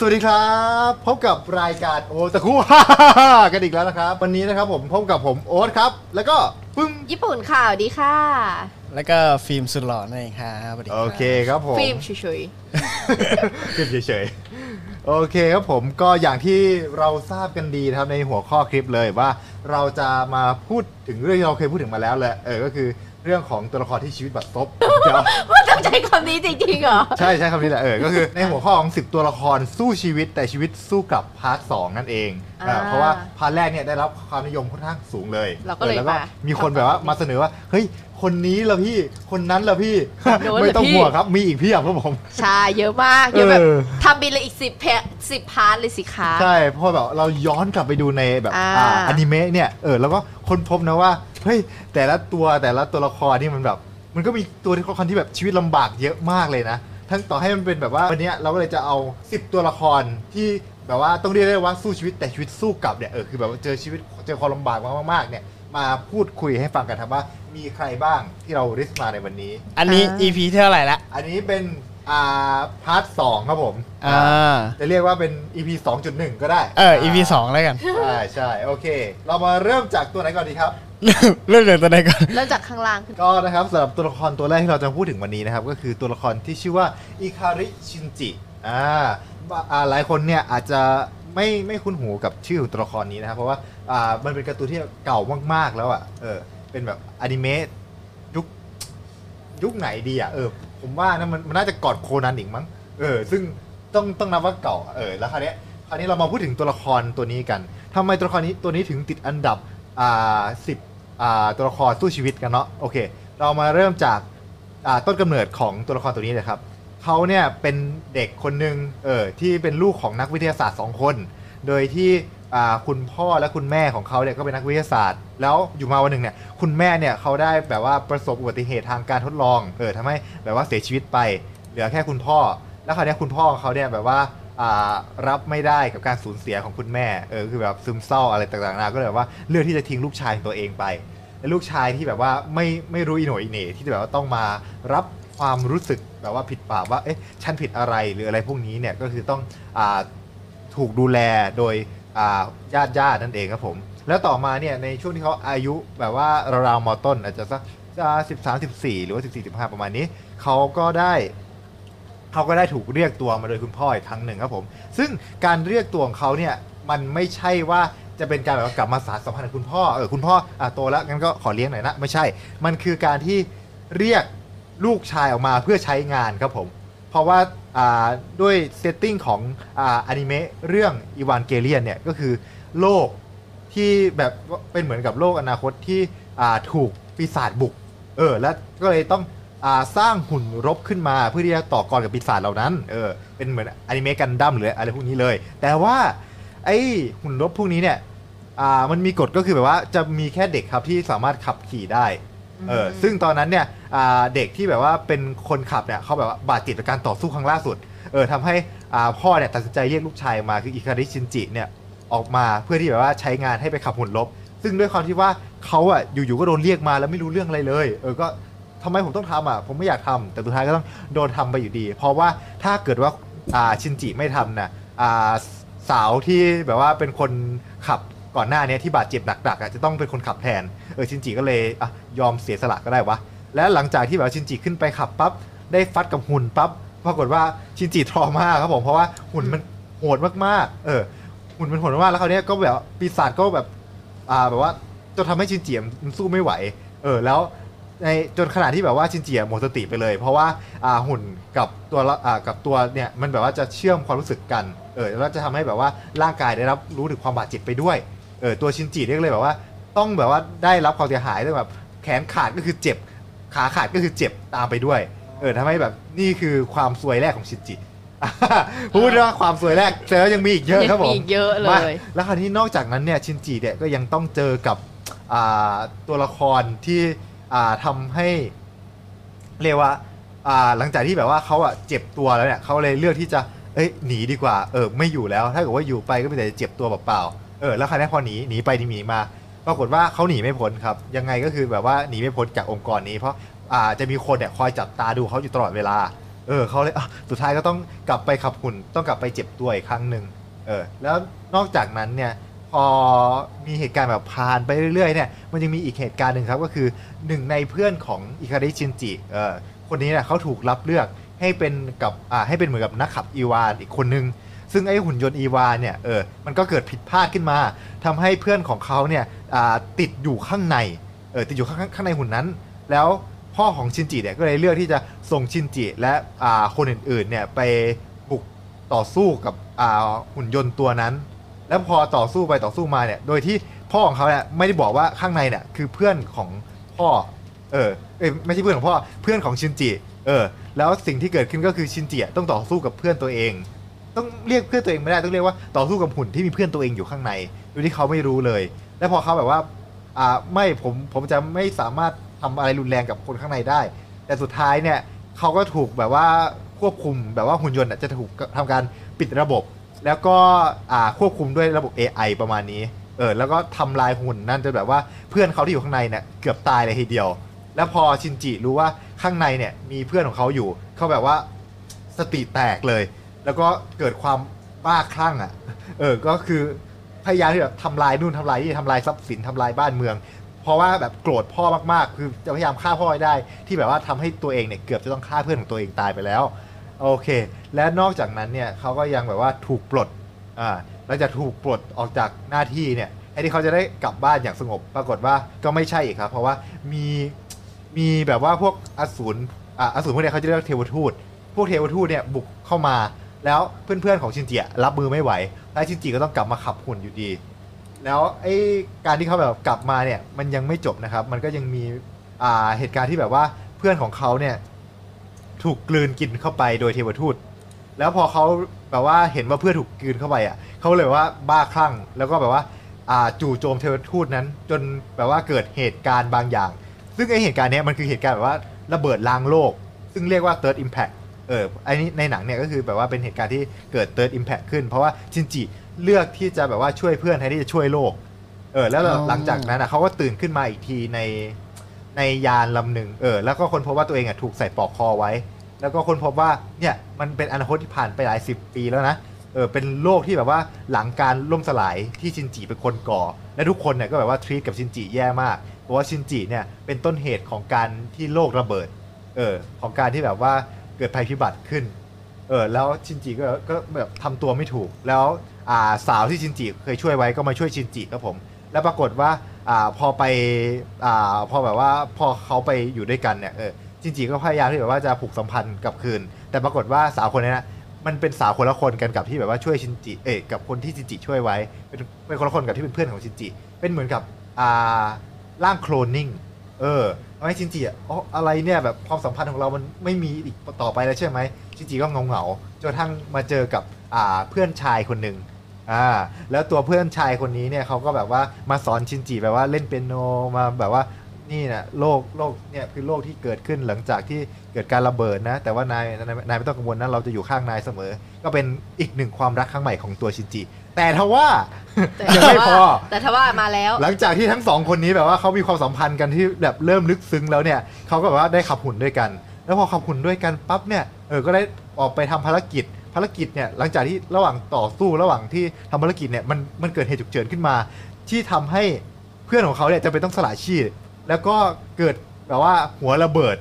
สวัสดีครับพบกับรายการโอตะคุกันอีกแล้วนะครับ วันนี้นะครับผมพบกับผมโอ๊ตครับ แล้วก็ปึ้มญี่ปุ่นค่ะสวัสดีค่ะ แล้วก็ฟิล์มสุดหล่อนั่นเองครับสวัสดีโอรับเคครับผมฟิล์มเฉยฟิล์มเฉยๆโอเคครับผมก็อย่างที่เราทราบกันดีนะครับในหัวข้อคลิปเลยว่า เราจะมาพูดถึงเรื่องที่เราเคยพูดถึงมาแล้วแหละเออก็คือ เรื่องของตัวละครที่ชีวิตบัดซบเดี๋ยวๆว่าตั้งใจคำนี้จริงๆเหรอ ใช่ใช่คำนี้แหละเออ ก็คือในหัวข้อของ10 ตัวละครสู้ชีวิตแต่ชีวิตสู้กลับ part สองนั่นเองอ่าอ่าเพราะว่า part แรกเนี่ยได้รับความนิยมค่อนข้างสูงเลยเราก็เลยออแล้วก็มามีคนแบบว่ามาเสนอว่า เฮ้ย คนนี้ละพี่คนนั้นละพี่ คนโน้นไม่ต้องเหรอพี่ห่วงครับมีอีกเพียบครับผม ใช่เยอะมากเยอะแบบเออ ทำบินเลยอีกสิบเพสิบ part เลยสิคะ ใช่เพราะแบบเราย้อนกลับไปดูในแบบอ่า อ่าอนิเมะเนี่ยเออแล้วก็คนพบนะว่าเฮ้ยแต่ละตัวแต่ละตัวละครนี่มันแบบ มันก็มีตัวละครที่แบบชีวิตลำบากเยอะมากเลยนะ ทั้งต่อให้มันเป็นแบบว่าวันเนี้ยเราก็เลยจะเอา 10 ตัวละครที่แบบว่าต้องเรียกได้ว่าสู้ชีวิตแต่ชีวิตสู้กลับเนี่ยเออคือแบบว่าเจอชีวิตเจอความลำบากมากๆเนี่ยมาพูดคุยให้ฟังกันครับว่ามีใครบ้างที่เรา list มาในวันนี้ อันนี้ อ่า EP ที่เท่าไหร่ละ อันนี้เป็นอ่า part สองครับผมอ่า จะเรียกว่าเป็น EP 2.1 ก็ได้เออ EP สองแล้วกัน ใช่ใช่โอเค เรามาเริ่มจากตัวไหนก่อนดีครับ เรื่องเรื่องตัวไหนก่อนเริ่มจากข้างล่างขึ้นก็นะครับสำหรับตัวละครตัวแรกที่เราจะพูดถึงวันนี้นะครับ ก็คือตัวละครที่ชื่อว่าอิคาริชินจิอ่าอ่าหลายคนเนี่ยอาจจะไม่ไม่คุ้นหูกับชื่อของตัวละครนี้นะครับ เพราะว่าอ่ามันเป็นการ์ตูนที่เก่ามากๆแล้วอะเออเป็นแบบอนิเมะยุคยุคไหนดีอะเออผมว่านะมันมันน่าจะก่อนโคนันอีกมั้งเออซึ่งต้องต้องนับว่าเก่าอะเออแล้วคราวเนี้ยคราวนี้เรามาพูดถึงตัวละครตัวนี้กันทำไมตัวละครนี้ตัวนี้ถึงติดอันดับอ่าสิบอ่า ตัวละครสู้ชีวิตกันเนาะโอเค เรามาเริ่มจากต้นกำเนิดของตัวละครตัวนี้เลยครับเขาเนี่ยเป็นเด็กคนหนึ่งเออที่เป็นลูกของนักวิทยาศาสตร์สองคน โดยที่คุณพ่อและคุณแม่ของเขาเนี่ยก็เป็นนักวิทยาศาสตร์ แล้วอยู่มาวันหนึ่งเนี่ยคุณแม่เนี่ยเขาได้แบบว่าประสบอุบัติเหตุทางการทดลองเออทำให้แบบว่าเสียชีวิตไป เหลือแค่คุณพ่อ แล้วคราวนี้คุณพ่อของเขาเนี่ยแบบว่า รับไม่ได้กับการสูญเสียของคุณแม่เออคือแบบซึมเศร้าอะไรต่างๆนานาก็เลยแบบว่าเลือกที่จะทิ้งลูกชายของตัวเองไปและลูกชายที่แบบว่าไม่ไม่รู้อีโหนอีเหน่ที่แบบว่าต้องมารับความรู้สึกแบบว่าผิดบาปว่าเอ๊ะฉันผิดอะไรหรืออะไรพวกนี้เนี่ยก็คือต้องอถูกดูแลโดยญาติญาตินั่นเองครับผม แล้วต่อมาเนี่ยในช่วงที่เขาอายุแบบว่าราวๆมอต้นอาจจะสักสิบสามสิบสี่หรือว่าสิบสี่สิบห้าประมาณนี้เขาก็ได้ เขาก็ได้ถูกเรียกตัวมาโดยคุณพ่ออีกครั้งหนึ่งครับผม ซึ่งการเรียกตัวของเขาเนี่ยมันไม่ใช่ว่าจะเป็นการแบบว่ากลับมาสานสัมพันธ์กับคุณพ่อเออคุณพ่ออะโตแล้วงั้นก็ขอเลี้ยงหน่อยนะไม่ใช่ มันคือการที่เรียกลูกชายออกมาเพื่อใช้งานครับผม เพราะว่าอ่าด้วย setting ของอ่าอนิเมะเรื่อง Evangelion เนี่ยก็คือโลกที่แบบเป็นเหมือนกับโลกอนาคตที่อ่าถูกปีศาจบุก เออ แล้วก็เลยต้อง สร้างหุ่นรบขึ้นมาเพื่อที่จะต่อกรกับปีศาจเหล่านั้น เออ เป็นเหมือนอนิเมะกันดั้มหรืออะไรพวกนี้เลย แต่ว่าไอ้หุ่นรบพวกนี้เนี่ยอ่ามันมีกฎก็คือแบบว่าจะมีแค่เด็กครับที่สามารถขับขี่ได้ เออ ซึ่งตอนนั้นเนี่ยอ่าเด็กที่แบบว่าเป็นคนขับเนี่ยเขาแบบว่าบาดเจ็บจากการต่อสู้ครั้งล่าสุด เออทำให้อ่าพ่อเนี่ยตัดสินใจเรียกลูกชายมาคืออิคาริชินจิเนี่ยออกมาเพื่อที่แบบว่าใช้งานให้ไปขับหุ่นรบซึ่งด้วยความที่ว่าเขาอะอยู่ๆก็โดนเรียกมาแล้วไม่รู้เรื่องอะไรเลย เออ ก็ ทำไมผมต้องทำอะผมไม่อยากทำแต่สุดท้ายก็ต้องโดนทำไปอยู่ดี เพราะว่าถ้าเกิดว่าอ่าชินจิไม่ทำนะอ่าสาวที่แบบว่าเป็นคนขับก่อนหน้านี้ที่บาดเจ็บหนักๆอะจะต้องเป็นคนขับแทนเออชินจิก็เลยอะยอมเสียสละก็ได้วะและหลังจากที่แบบชินจิขึ้นไปขับปั๊บได้ฟัดกับหุ่นปั๊บปรากฏว่าชินจิทรมากครับผมเพราะว่าหุ่นมันโหดมากๆ เออหุ่นมันโหดมากแล้วคราวเนี้ยก็แบบปีศาจก็แบบอ่าแบบว่าจนทำให้ชินจิมันสู้ไม่ไหว เออ แล้ว ในจนขนาดที่แบบว่าชินจิหมดสติไปเลย เพราะว่าอ่าหุ่นกับตัวละอ่ากับตัวเนี่ยมันแบบว่าจะเชื่อมความรู้สึกกันเออแล้วจะทำให้แบบว่าร่างกายได้รับรู้ถึงความบาดเจ็บไปด้วยเออตัวชินจิเนี่ยก็เลยแบบว่าต้องแบบว่าได้รับความเสียหายด้วยแบบแขนขาดก็คือเจ็บ ขาขาดก็คือเจ็บตามไปด้วย เออทำให้แบบนี่คือความซวยแรกของชินจิพูดว่าความซวยแรกแต่แล้วยังมีอีกเยอะครับผมยังมีอีกเยอะเลยมาแล้วคราวนี้นอกจากนั้นเนี่ยชินจิเนี่ยก็ยังต้องเจอกับอ่าตัวละครที่อ่า ทำให้เรียกว่าหลังจากที่แบบว่าเขาอะเจ็บตัวแล้วเนี่ยเขาเลยเลือกที่จะเอ้ยหนีดีกว่าเออไม่อยู่แล้ว ถ้าเกิดว่าอยู่ไปก็มีแต่จะเจ็บตัวเปล่าๆเออแล้วคราวนี้พอหนีหนีไปหนีมา ปรากฏว่าเขาหนีไม่พ้นครับ ยังไงก็คือแบบว่าหนีไม่พ้นจากองค์กรนี้เพราะอาจะมีคนเนี่ยคอยจับตาดูเขาอยู่ตลอดเวลา เออเขาเลยสุดท้ายก็ต้องกลับไปขับหุ่น ต้องกลับไปเจ็บตัวอีกครั้งหนึ่งเออแล้วนอกจากนั้นเนี่ย พอมีเหตุการณ์แบบผ่านไปเรื่อยๆเนี่ยมันยังมีอีกเหตุการณ์หนึ่งครับก็คือหนึ่งในเพื่อนของอิคาริชินจิเออคนนี้เนี่ยเขาถูกรับเลือกให้เป็นกับอ่าให้เป็นเหมือนกับนักขับอีวานอีกคนนึง ซึ่งไอ้หุ่นยนต์อีวานเนี่ยเออมันก็เกิดผิดพลาดขึ้นมาทำให้เพื่อนของเขาเนี่ยอ่าติดอยู่ข้างในเออติดอยู่ข้างข้างในหุ่นนั้น แล้วพ่อของชินจิเนี่ยก็เลยเลือกที่จะส่งชินจิและอ่าคนอื่นๆเนี่ยไปบุกต่อสู้กับอ่าหุ่นยนต์ตัวนั้น แล้วพอต่อสู้ไปต่อสู้มาเนี่ย โดยที่พ่อของเขาเนี่ยไม่ได้บอกว่าข้างในเนี่ยคือเพื่อนของพ่อ เออเอยไม่ใช่เพื่อนของพ่อ เพื่อนของชินจิ เออ แล้วสิ่งที่เกิดขึ้นก็คือชินจิต้องต่อสู้กับเพื่อนตัวเอง ต้องเรียกเพื่อนตัวเองไม่ได้ต้องเรียกว่าต่อสู้กับหุ่นที่มีเพื่อนตัวเองอยู่ข้างใน โดยที่เขาไม่รู้เลย แล้วพอเขาแบบว่า อ่า ไม่ ผม ผมจะไม่สามารถทำอะไรรุนแรงกับคนข้างในได้ แต่สุดท้ายเนี่ยเขาก็ถูกแบบว่าควบคุมแบบว่าหุ่นยนต์อะจะถูกทำการปิดระบบ แล้วก็อ่าควบคุมด้วยระบบ AI ประมาณนี้ เออ แล้วก็ทำลายหุ่นนั่นจนแบบว่าเพื่อนเขาที่อยู่ข้างในเนี่ยเกือบตายเลยทีเดียว แล้วพอชินจิรู้ว่าข้างในเนี่ยมีเพื่อนของเขาอยู่เขาแบบว่าสติแตกเลย แล้วก็เกิดความบ้าคลั่งอะ เออ ก็คือพยายามที่แบบทำลายนู่นทำลายนี่ทำลายทรัพย์สินทำลายบ้านเมือง เพราะว่าแบบโกรธพ่อมากๆ คือจะพยายามฆ่าพ่อให้ได้ ที่แบบว่าทำให้ตัวเองเนี่ยเกือบจะต้องฆ่าเพื่อนของตัวเองตายไปแล้ว โอเค และนอกจากนั้นเนี่ยเขาก็ยังแบบว่าถูกปลดอ่าหลังจากถูกปลดออกจากหน้าที่เนี่ยไอ้ที่เขาจะได้กลับบ้านอย่างสงบ ปรากฏว่าก็ไม่ใช่อีกครับ เพราะว่ามีมีแบบว่าพวกอสูรอ่าอสูรพวกเนี้ยเขาจะเรียกเทวทูต พวกเทวทูตเนี่ยบุกเข้ามา แล้วเพื่อนๆของชินจิรับมือไม่ไหวแล้วชินจิก็ต้องกลับมาขับหุ่นอยู่ดี แล้วไอ้การที่เขาแบบกลับมาเนี่ยมันยังไม่จบนะครับ มันก็ยังมีอ่าเหตุการณ์ที่แบบว่าเพื่อนของเขาเนี่ย ถูกกลืนกินเข้าไปโดยเทวทูต แล้วพอเขาแบบว่าเห็นว่าเพื่อนถูกกลืนเข้าไปอะเขาเลยว่าบ้าคลั่งแล้วก็แบบว่าอ่าจู่โจมเทวทูตนั้น จนแบบว่าเกิดเหตุการณ์บางอย่าง ซึ่งไอเหตุการณ์เนี้ยมันคือเหตุการณ์แบบว่าระเบิดล้างโลก ซึ่งเรียกว่า third impact เออไอ้นี่ในหนังเนี่ยก็คือแบบว่าเป็นเหตุการณ์ที่เกิด third impact ขึ้น เพราะว่าชินจิเลือกที่จะแบบว่าช่วยเพื่อนแทนที่จะช่วยโลก เออแล้วหลังจากนั้นอะเขาก็ตื่นขึ้นมาอีกทีใน ในยานลำหนึ่งเออแล้วก็คนพบว่าตัวเองอะถูกใส่ปลอกคอไว้ แล้วก็คนพบว่าเนี่ยมันเป็นอนาคตที่ผ่านไปหลายสิบปีแล้วนะเออเป็นโลกที่แบบว่าหลังการล่มสลายที่ชินจิเป็นคนก่อ และทุกคนเนี่ยก็แบบว่าทรีตกับชินจิแย่มากเพราะว่าชินจิเนี่ยเป็นต้นเหตุของการที่โลกระเบิดเออของการที่แบบว่าเกิดภัยพิบัติขึ้นเออแล้วชินจิก็ก็แบบทำตัวไม่ถูก แล้วอ่าสาวที่ชินจิเคยช่วยไว้ก็มาช่วยชินจิครับผม แล้วปรากฏว่า อ่าพอไปอ่าพอแบบว่าพอเขาไปอยู่ด้วยกันเนี่ยเออชินจิก็พยายามที่แบบว่าจะผูกสัมพันธ์กลับคืน แต่ปรากฏว่าสาวคนนี้นะมันเป็นสาวคนละคนกันกับที่แบบว่าช่วยชินจิเอกกับคนที่ชินจิช่วยไว้ เป็นเป็นคนละคนกับที่เป็นเพื่อนของชินจิ เป็นเหมือนกับอ่าร่างโคลนนิ่งเออทำให้ชินจิอะอ๋ออะไรเนี่ยแบบความสัมพันธ์ของเรามันไม่มีอีกต่อไปแล้วใช่ไหมชินจิก็เงาเงาจนกระทั่งมาเจอกับอ่าเพื่อนชายคนหนึ่ง อ่าแล้วตัวเพื่อนชายคนนี้เนี่ยเขาก็แบบว่ามาสอนชินจิแบบว่าเล่นเปียโนมาแบบว่านี่นะโลกโลกเนี่ยคือโลกที่เกิดขึ้นหลังจากที่เกิดการระเบิดนะ แต่ว่านายนายนายไม่ต้องกังวลนะเราจะอยู่ข้างนายเสมอ ก็เป็นอีกหนึ่งความรักครั้งใหม่ของตัวชินจิ แต่ทว่าแต่ยังไม่พอ แต่ถ้าว่ามาแล้ว หลังจากที่ทั้งสองคนนี้แบบว่าเขามีความสัมพันธ์กันที่แบบเริ่มลึกซึ้งแล้วเนี่ยเขาก็แบบว่าได้ขับหุ่นด้วยกัน แล้วพอขับหุ่นด้วยกันปั๊บเนี่ยเออก็ได้ออกไปทำภารกิจารกิจเนี่ยหลังจากที่ระหว่างต่อสู้ระหว่างที่ทำภารกิจเนี่ยมันมันเกิดเหตุฉุกเฉินขึ้นมา ที่ทำให้เพื่อนของเขาเนี่ยจะเป็นต้องสละชีพแล้วก็เกิดแบบว่าหัวระเบิด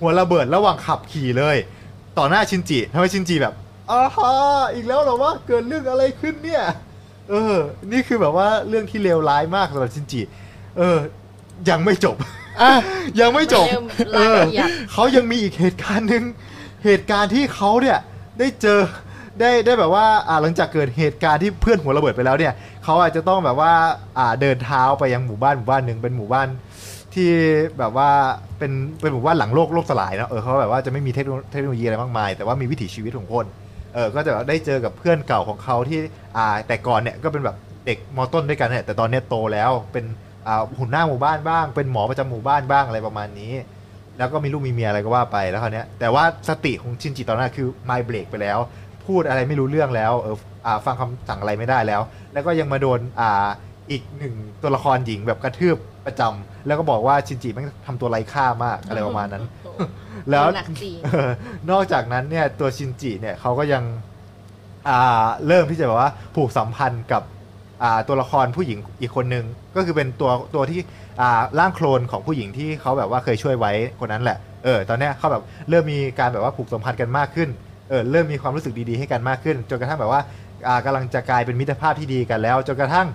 หัวระเบิดระหว่างขับขี่เลย ต่อหน้าชินจิทำให้ชินจิแบบอ้าฮะอีกแล้วเหรอวะเกิดเรื่องอะไรขึ้นเนี่ยเออ นี่คือแบบว่าเรื่องที่เลวร้ายมากสำหรับชินจิ เออ ยังไม่จบ อะยังไม่จบมันยังเอรายอ ละเอียด เขายังมีอีกเหตุการณ์หนึ่งเหตุการณ์ที่เขาเนี่ย ได้เจอได้ได้แบบว่าอ่าหลังจากเกิดเหตุการณ์ที่เพื่อนหัวระเบิดไปแล้วเนี่ยเขาอาจจะต้องแบบว่าอ่าเดินเท้าไปยังหมู่บ้านหมู่บ้านหนึ่งเป็นหมู่บ้านที่แบบว่าเป็นเป็นหมู่บ้านหลังโลกโลกสลายเนอะเออเขาแบบว่าจะไม่มีเทคโนโลยีอะไรมากมาย แต่ว่ามีวิถีชีวิตของคนเออก็จะแบบได้เจอกับเพื่อนเก่าของเขาที่อ่าแต่ก่อนเนี่ยก็เป็นแบบเด็กมอต้นด้วยกันเนี่ยแต่ตอนเนี้ยโตแล้วเป็นอ่าหุ่นหน้าหมู่บ้านบ้าง เป็นหมอประจำหมู่บ้านบ้างอะไรประมาณนี้ แล้วก็มีลูกมีเมียอะไรก็ว่าไปแล้วคราวเนี้ยแต่ว่าสติของชินจิตอนนั้นคือไมเบรกไปแล้ว พูดอะไรไม่รู้เรื่องแล้วเอออ่าฟังคำสั่งอะไรไม่ได้แล้ว แล้วก็ยังมาโดนอ่าอีกหนึ่งตัวละครหญิงแบบกระทืบประจำแล้วก็บอกว่าชินจิแมันทำตัวไร้ค่ามากอะไรประมาณนั้น แล้วหนักจริงเออนอกจากนั้นเนี่ยตัวชินจิเนี่ยเขาก็ยังอ่าเริ่มที่จะแบบว่าผูกสัมพันธ์กับอ่าตัวละครผู้หญิงอีกคนนึงก็คือเป็นตัวตัวที่อ่า ร่างโคลนของผู้หญิงที่เขาแบบว่าเคยช่วยไว้คนนั้นแหละเออตอนเนี้ยเขาแบบเริ่มมีการแบบว่าผูกสัมพันธ์กันมากขึ้นเออเริ่มมีความรู้สึกดีๆให้กันมากขึ้น จนกระทั่งแบบว่าอ่ากำลังจะกลายเป็นมิตรภาพที่ดีกันแล้วจนกระทั่ง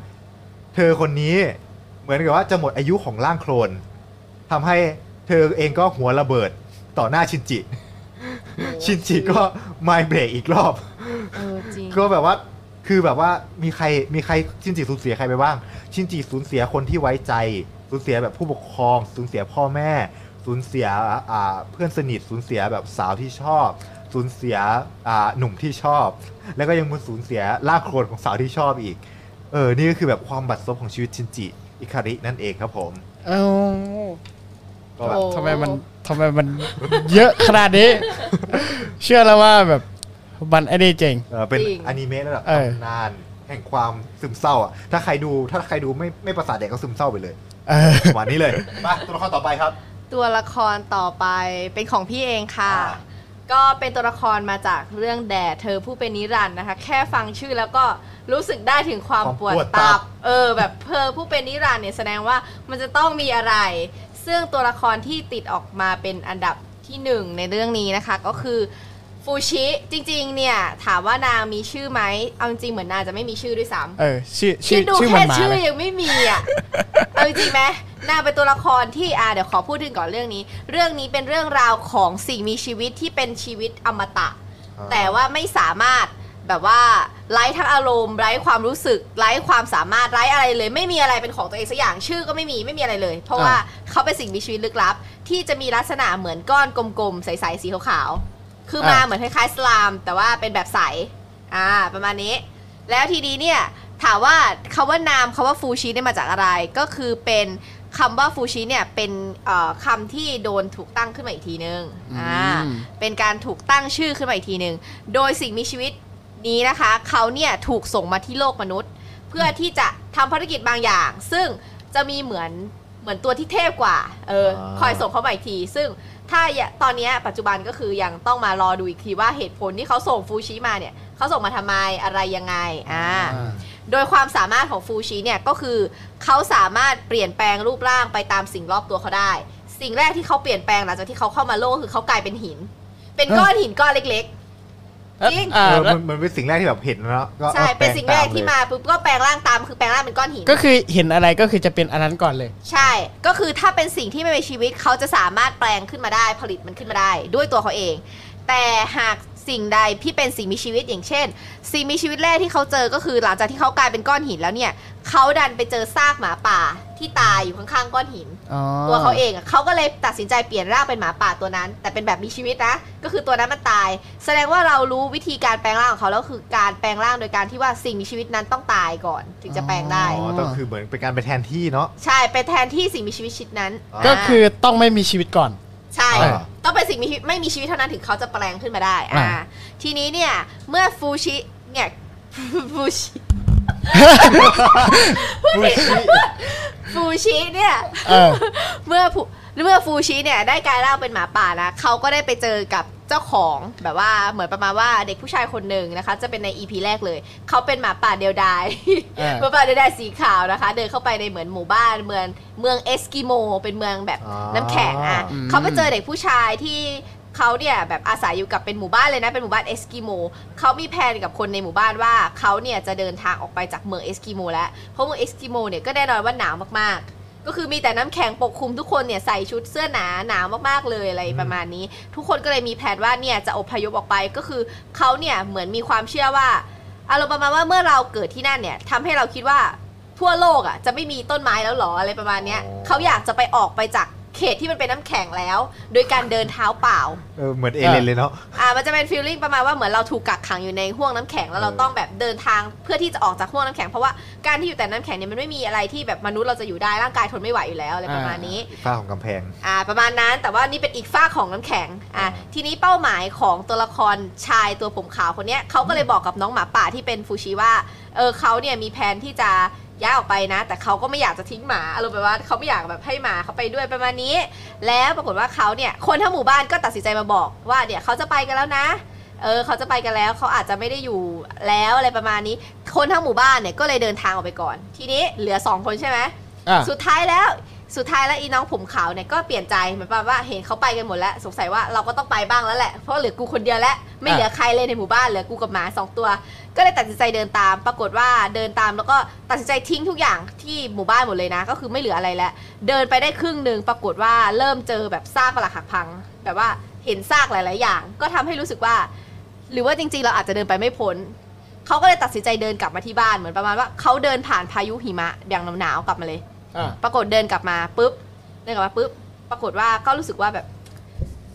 เธอคนนี้เหมือนกับว่าจะหมดอายุของร่างโคลนทำให้เธอเองก็หัวระเบิดต่อหน้าชินจิ ชินจิก็ไมเบรกอีกรอบ เออจริง ก็แบบว่าคือแบบว่ามีใครมีใครชินจิสูญเสียใครไปบ้าง ชินจิสูญเสียคนที่ไว้ใจ สูญเสียแบบผู้ปกครอง สูญเสียพ่อแม่ สูญเสียอ่าเพื่อนสนิท สูญเสียแบบสาวที่ชอบ สูญเสียอ่าหนุ่มที่ชอบ แล้วก็ยังมาสูญเสียลากโคลนของสาวที่ชอบอีก เออ นี่ก็คือแบบความบัดซบของชีวิตชินจิ อิคารินั่นเองครับผมเอ้าก็แบบโอ้ทำไมมันทำไมมันเยอะขนาดนี้ เชื่อแล้วว่าแบบมันไอ้นี่เจ๋งเออเป็นจริงอนิเมะระดับเออตำนานแห่งความซึมเศร้าอะ ถ้าใครดูถ้าใครดูไม่ไม่ประสาทเด็กก็ซึมเศร้าไปเลย เออประมาณนี้เลยมาตัวละครต่อไปครับ ตัวละครต่อไปเป็นของพี่เองค่ะอ่าก็เป็นตัวละครมาจากเรื่องแดดเธอผู้เป็นนิรันดร์นะคะ แค่ฟังชื่อแล้วก็รู้สึกได้ถึงความปวดตับ เออ แบบเธอผู้เป็นนิรันดร์เนี่ยแสดงว่ามันจะต้องมีอะไร ซึ่งตัวละครที่ติดออกมาเป็นอันดับที่หนึ่งในเรื่องนี้นะคะ ก็คือ ฟูชิจริงๆ เนี่ย ถามว่านางมีชื่อไหมเอาจริงๆเหมือนนางจะไม่มีชื่อด้วยซ้ำเออชื่อคิชื่ดอดูชื่อมัแค่นมาชื่อเลยยังไม่มีอะเอาจริงๆไหมนางเป็นตัวละครที่อ่าเดี๋ยวขอพูดถึงก่อนเรื่องนี้ เรื่องนี้เป็นเรื่องราวของสิ่งมีชีวิตที่เป็นชีวิตอมตะอ่าแต่ว่าไม่สามารถแบบว่าไร้ทั้งอารมณ์ไร้ความรู้สึกไร้ความสามารถไร้อะไรเลย ไม่มีอะไรเป็นของตัวเองสักอย่างชื่อก็ไม่มีไม่มีอะไรเลย เพราะว่าเขาเป็นสิ่งมีชีวิตลึกลับ ที่จะมีลักษณะเหมือนก้อนกลมๆใสๆสีขาวๆ คือมาเหมือนคล้ายๆสลาม แต่ว่าเป็นแบบใสอ่าประมาณนี้ แล้วทีนี้เนี่ยถามว่าคำว่านามคำว่าฟูชิเนี่ยมาจากอะไรก็คือเป็นคำว่าฟูชิเนี่ยเป็นเอ่อคำที่โดนถูกตั้งขึ้นมาอีกทีนึงอ่าอืมเป็นการถูกตั้งชื่อขึ้นมาอีกทีหนึ่งโดยสิ่งมีชีวิตนี้นะคะเขาเนี่ยถูกส่งมาที่โลกมนุษย์ เพื่อที่จะทำภารกิจบางอย่าง ซึ่งจะมีเหมือนเหมือนตัวที่เทพกว่าเอออ่าคอยส่งเขามาอีกที ซึ่ง ถ้าอย่าตอนเนี้ยปัจจุบันก็คือยังต้องมารอดูอีกทีว่าเหตุผลที่เขาส่งฟูชิมาเนี่ยเขาส่งมาทำไมอะไรยังไงอ่าโดยความสามารถของฟูชิเนี่ยก็คือเขาสามารถเปลี่ยนแปลงรูปร่างไปตามสิ่งรอบตัวเขาได้ สิ่งแรกที่เขาเปลี่ยนแปลงหลังจากที่เขาเข้ามาโลกก็คือเขากลายเป็นหิน เป็นก้อนหินก้อนเล็ก จริงอ่าเออแล้มัวนมันเป็นสิ่งแรกที่แบบเห็นแล้วก็ๆใช่อาแปลเป็นสิ่งแรกที่ตเลยมาปุ๊บก็แปลงร่างตามคือแปลงร่างเป็นก้อนหิน ก็คือเห็นอะไรก็คือจะเป็นอันนั้นก่อนเลย ใช่ ก็คือถ้าเป็นสิ่งที่ไม่มีชีวิตเขาจะสามารถแปลงขึ้นมาได้ผลิตมันขึ้นมาได้ ด้วยตัวเขาเอง แต่หาก สิ่งใดที่เป็นสิ่งมีชีวิตอย่างเช่น สิ่งมีชีวิตแรกที่เขาเจอก็คือ หลังจากที่เขากลายเป็นก้อนหินแล้วเนี่ยเขาดันไปเจอซากหมาป่าที่ตายอยู่ข้างๆก้อนหิน อ๋อตัวเขาเองอะเขาก็เลยตัดสินใจเปลี่ยนร่างเป็นหมาป่าตัวนั้น แต่เป็นแบบมีชีวิตนะ ก็คือตัวนั้นมันตาย แสดงว่าเรารู้วิธีการแปลงร่างของเขาแล้วคือการแปลงร่างโดยการที่ว่าสิ่งมีชีวิตนั้นต้องตายก่อน ถึงจะแปลงได้ อ๋อต้องคือเหมือนเป็นการไปแทนที่เนาะ ใช่ไปแทนที่สิ่งมีชีวิตชนิดนั้นอ่าก็คือต้องไม่มีชีวิตก่อน ใช่ อ่าต้อง เป็นสิ่งมีชีวิตไม่มีชีวิตเท่านั้นถึงเขาจะแปลงขึ้นมาได้อ่าอ่า ทีนี้เนี่ย เมื่อฟูชิเนี่ยฟูชิฟูชิฟูชิเนี่ยเออเมื่อฟูเมื่อฟูชิเนี่ยได้กลายร่างเป็นหมาป่านะเขาก็ได้ไปเจอกับ เจ้าของแบบว่าเหมือนประมาณว่าเด็กผู้ชายคนหนึ่งนะคะ จะเป็นใน EP แรกเลย เขาเป็นหมาป่าเดียวดายเออหมาป่าเดียวดายสีขาวนะคะ เดินเข้าไปในเหมือนหมู่บ้านเมืองเมืองเอสกิโม เป็นเมืองแบบอ๋อน้ำแข็งอะอืมเขาไปเจอเด็กผู้ชายที่เขาเนี่ยแบบอาศัยอยู่กับเป็นหมู่บ้านเลยนะเป็นหมู่บ้านเอสกิโมเขามีแผนกับคนในหมู่บ้านว่าเขาเนี่ยจะเดินทางออกไปจากเมืองเอสกิโมแล้วเพราะเมืองเอสกิโมเนี่ยก็แน่นอนว่าหนาวมากๆ ก็คือมีแต่น้ำแข็งปกคลุมทุกคนเนี่ยใส่ชุดเสื้อหนาหนาวมากๆเลยอะไรประมาณนี้ ทุกคนก็เลยมีแผนว่าเนี่ยจะอพยพออกไปก็คือเขาเนี่ยเหมือนมีความเชื่อว่าอารมณ์ประมาณว่าเมื่อเราเกิดที่นั่นเนี่ยทำให้เราคิดว่าทั่วโลกอะจะไม่มีต้นไม้แล้วหรออะไรประมาณเนี้ยอ๋อเขาอยากจะไปออกไปจาก เขตที่มันเป็นน้ำแข็งแล้ว โดยการเดินเท้าเปล่า เออเหมือนเอเลนเลยเนาะ อ่ามันจะเป็นฟีลลิ่งประมาณว่าเหมือนเราถูกกักขังอยู่ในห้วงน้ำแข็งแล้วเราเออต้องแบบเดินทางเพื่อที่จะออกจากห้วงน้ำแข็งเพราะว่าการที่อยู่แต่น้ำแข็งเนี่ยมันไม่มีอะไรที่แบบมนุษย์เราจะอยู่ได้ร่างกายทนไม่ไหวอยู่แล้วอะไรประมาณนี้ ฝ้าของกำแพง อ่าประมาณนั้นแต่ว่านี่เป็นอีกฝ้ากของน้ำแข็งอ่าอ่าทีนี้เป้าหมายของตัวละครชายตัวผมขาวคนเนี้ยเขาก็เลยบอกกับน้องหมาป่าที่เป็นฟูชิว่าเออเขาเนี่ยมีแผนที่จะ ย้ายออกไปนะ แต่เขาก็ไม่อยากจะทิ้งหมาอารมณ์แบบว่าเขาไม่อยากแบบให้หมาเขาไปด้วยประมาณนี้ แล้วปรากฏว่าเขาเนี่ยคนทั้งหมู่บ้านก็ตัดสินใจมาบอกว่าเดี๋ยวเขาจะไปกันแล้วนะเออเขาจะไปกันแล้วเขาอาจจะไม่ได้อยู่แล้วอะไรประมาณนี้ คนทั้งหมู่บ้านเนี่ยก็เลยเดินทางออกไปก่อน ทีนี้เหลือสองคนใช่ไหมอะสุดท้ายแล้วสุดท้ายแล้วอีน้องผมขาวเนี่ยก็เปลี่ยนใจเหมือนประมาณว่าเห็นเขาไปกันหมดแล้ว สงสัยว่าเราก็ต้องไปบ้างแล้วแหละเพราะเหลือกูคนเดียวแล้วไม่เหลือใครเลยในหมู่บ้านเหลือกูกับหมาสองตัว ก็เลยตัดสินใจเดินตาม ปรากฏว่าเดินตามแล้วก็ตัดสินใจทิ้งทุกอย่างที่หมู่บ้านหมดเลยนะ ก็คือไม่เหลืออะไรแล้ว เดินไปได้ครึ่งหนึ่งปรากฏว่าเริ่มเจอแบบซากปรักหักพัง แบบว่าเห็นซากหลาย ๆ อย่าง ก็ทำให้รู้สึกว่า หรือว่าจริง ๆ เราอาจจะเดินไปไม่พ้นเขาก็เลยตัดสินใจเดินกลับมาที่บ้านเหมือนประมาณว่าเขาเดินผ่านพายุหิมะอย่างหนาวๆกลับมาเลยอะปรากฏเดินกลับมาปุ๊บเดินกลับมาปุ๊บ ปรากฏว่าก็รู้สึกว่าแบบ